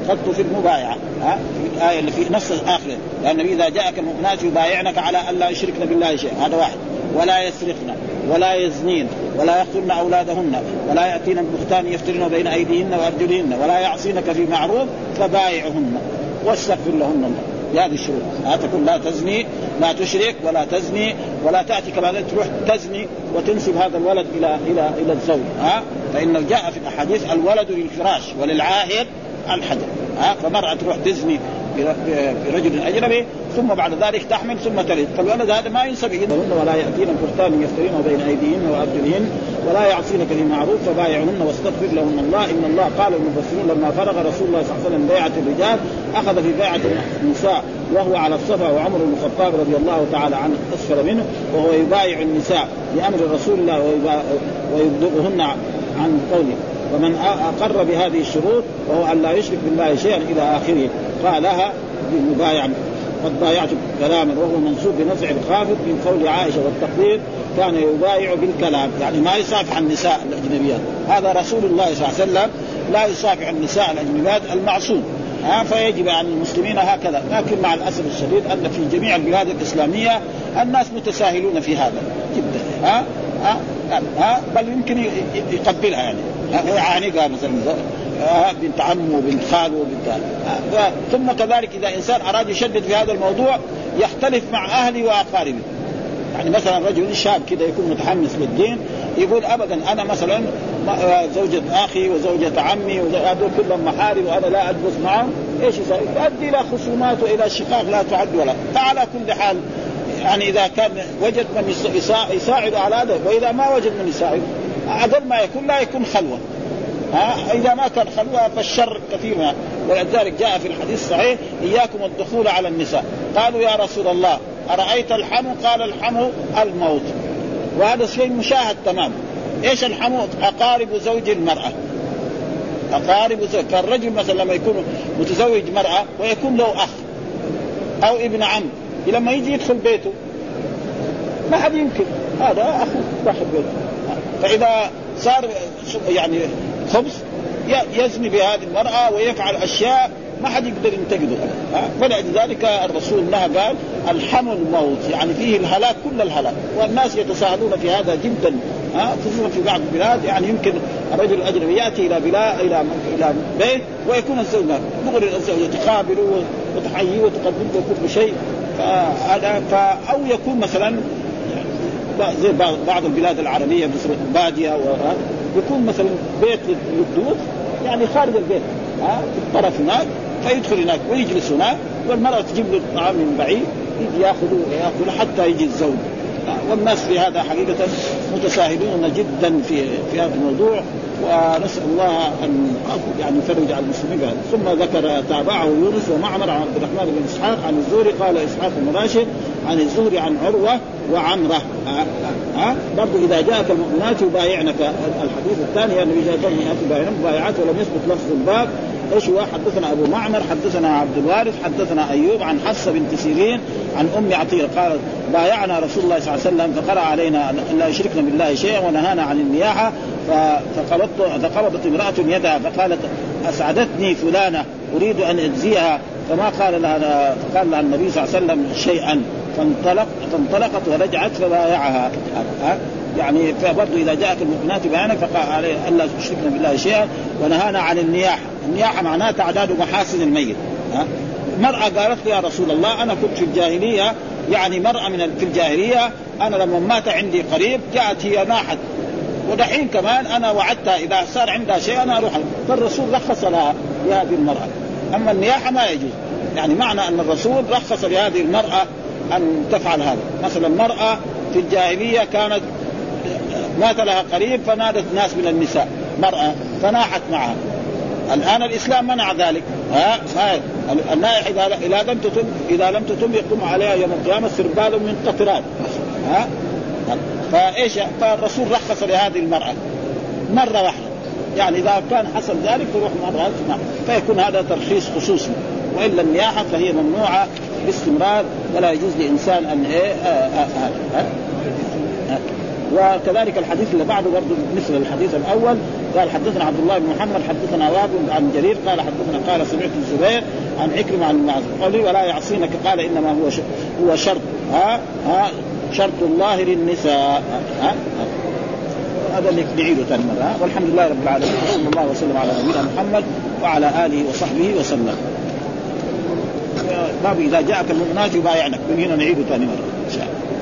قد في المبايعه ها؟ الايه اللي في نفس الآخرة. لأن إذا جاءك المؤمنات يبايعنك على أن لا يشركن بالله شيئا. هذا واحد. ولا يسرقن ولا يزنين ولا يقتلن أولادهن ولا يأتين ببهتان يفترن بين أيديهن وأرجلهن ولا يعصينك في معروف فبايعهن واستغفر لهن. الله بهذه الشروط لا تكون لا تزني لا تشرك ولا تزني ولا تأتي كما تروح تزني وتنسب هذا الولد إلى إلى إلى الزوج. ها؟ فانه جاء في الأحاديث الولد للفراش وللعاهر الحجر. ها؟ فمرأة تروح تزني برجل أجنبي ثم بعد ذلك تحمل ثم تلد فالولد هذا ما ينسب اليهن ولا يأتين بهتان يفترين بين أيديهن وأرجلهن ولا يعصينك بمعروف فبايعهن واستغفر لهن. الله إن الله قال المفسرون لما فرغ رسول الله صلى الله عليه وسلم بيعة الرجال أخذ في بيعه النساء وهو على الصفا وعمر بن الخطاب رضي الله تعالى عنه أسفل منه وهو يبايع النساء بامر رسول الله ويبلغهن عن قوله. ومن أقر بهذه الشروط وهو أن لا يشرك بالله شيئا إلى آخره. قالها بالمبايعه قد بايعت كلاما وهو منسوب بنزع الخافض من قول عائشة والتقدير كان يبايع بالكلام. يعني ما يصافح النساء الأجنبيات. هذا رسول الله صلى الله عليه وسلم لا يصافح النساء الأجنبيات المعصوم. ها فيجب على المسلمين هكذا. لكن مع الأسف الشديد أن في جميع البلاد الإسلامية الناس متساهلون في هذا جدا. ها؟ ها, ها؟ بل يمكن يقبلها يعني. يعانقها مثلا. بنت عمه وبنت خاله وبنت ثم كذلك إذا إنسان أراد يشدد في هذا الموضوع يختلف مع أهله واقاربه يعني مثلا رجل شاب كذا يكون متحمس للدين يقول ابدا أنا مثلا زوجة أخي وزوجة عمي هذول كلهم محارم وأنا لا ادرس معهم. إيش يسوي؟ يؤدي إلى خصومات وإلى شقاق لا تعد ولا. فعلى كل حال يعني إذا كان وجد من يساعد على هذا وإذا ما وجد من يساعد أقل ما يكون لا يكون خلوة. ها؟ إذا ما كان خلوة فالشر كثير ولذلك جاء في الحديث الصحيح إياكم الدخول على النساء. قالوا يا رسول الله أرأيت الحمو؟ قال الحمو الموت. وهذا شيء مشاهد تمام. إيش الحمو؟ أقارب زوج المرأة. أقارب زوج. فالرجل مثلا لما يكون متزوج مرأة ويكون له أخ أو ابن عم لما يجي يدخل بيته ما حد يمكن. هذا اخوه داخل بيته. فإذا صار يعني خبز يزني بهذه المرأة ويفعل أشياء ما حد يقدر ينتقده. فلذلك الرسول لها قال الحمل الموت. يعني فيه الهلاك كل الهلاك. والناس يتساهلون في هذا جدا خصوصا في بعض البلاد. يعني يمكن الرجل الأجنبي يأتي إلى بلاد إلى إلى بيت ويكون الزوج دغري الزوجه تقابله وتحييه وتقدم له كل شيء. فهذا أو يكون مثلا زي بعض البلاد العربية مثل بادية يكون مثلا بيت للدود يعني خارج البيت ها في الطرف هناك فيدخل هناك ويجلس هناك والمرأة تجيب له الطعام من بعيد يجي ياخذه وياكل حتى يجي الزوج. والناس في هذا حقيقة متساهلون جدا في في هذا الموضوع ونسأل الله أن يعني يفرج على المسلمين بهذا ثم ذكر تابعه يونس ومعمر عن عبد الرحمن بن إسحاق عن الزهري قال إسحاق بن راشد عن الزهري عن عروة وعمرة. ها؟ أه؟ برضو إذا جاءك المؤمنات يبايعنك. الحديث الثاني النبي صلى الله عليه وسلم يبايعنك مبايعات ولم يثبت لفظ الباب. إيش هو؟ حدثنا أبو معمر حدثنا عبد الوارث حدثنا أيوب عن حفصة بنت سيرين عن أم عطيه قالت بايعنا رسول الله صلى الله عليه وسلم فقرأ علينا أن لا يشركنا بالله شيئا ونهانا عن النياحة فقبضت فقبضت امرأة يدها فقالت أسعدتني فلانة أريد أن أجزيها. فما قال لها فقال لها النبي صلى الله عليه وسلم شيئا. فانطلق فانطلقت ورجعت فبايعها. يعني فبرضه إذا جاءت المؤمنات بيانك فقال عليه ألا تشركنا بالله شيئا ونهانا عن النياحة، النياحة معناها تعداد محاسن الميت. ها؟ مرأة قالت يا رسول الله أنا كنت في الجاهلية. يعني مرأة من في الجاهلية أنا لما مات عندي قريب جاءت هي ناحت. ودحين كمان أنا وعدتها إذا صار عندها شيء أنا أروح فالرسول رخص لها لهذه المرأة. أما النياحة ما يجوز. يعني معنى أن الرسول رخص لهذه المرأة أن تفعل هذا. مثلا مرأة في الجاهلية كانت مات لها قريب فنادت ناس من النساء مرأة فناحت معها. الآن الإسلام منع ذلك. ها النائح إذا لم تتم إذا لم تتم يقوم عليها يوم القيامة سربال من قطران ها؟ فإيش؟ فالرسول رخص لهذه المرأة. مرة واحدة. يعني إذا كان حصل ذلك تروح مرة فيكون هذا ترخيص خصوصي. وإلا النياحة فهي ممنوعة. باستمرار ولا يجوز لإنسان أن إيه وكذلك الحديث اللي بعده برضه مثل الحديث الأول قال حدثنا عبد الله بن محمد حدثنا واب عن جرير قال حدثنا قال سمعت الزبير عن عكرمة عن المعز قال ولا يعصينك قال إنما هو هو شرط. ها ها شرط الله للنساء. ها هذا اللي نعيده ثاني مرة. والحمد لله رب العالمين. وصلى الله وسلم على نبينا محمد وعلى آله وصحبه وسلم. باب إذا جاءك المؤمنات يبايعنك. من هنا نعيده ثاني مرة إن شاء الله.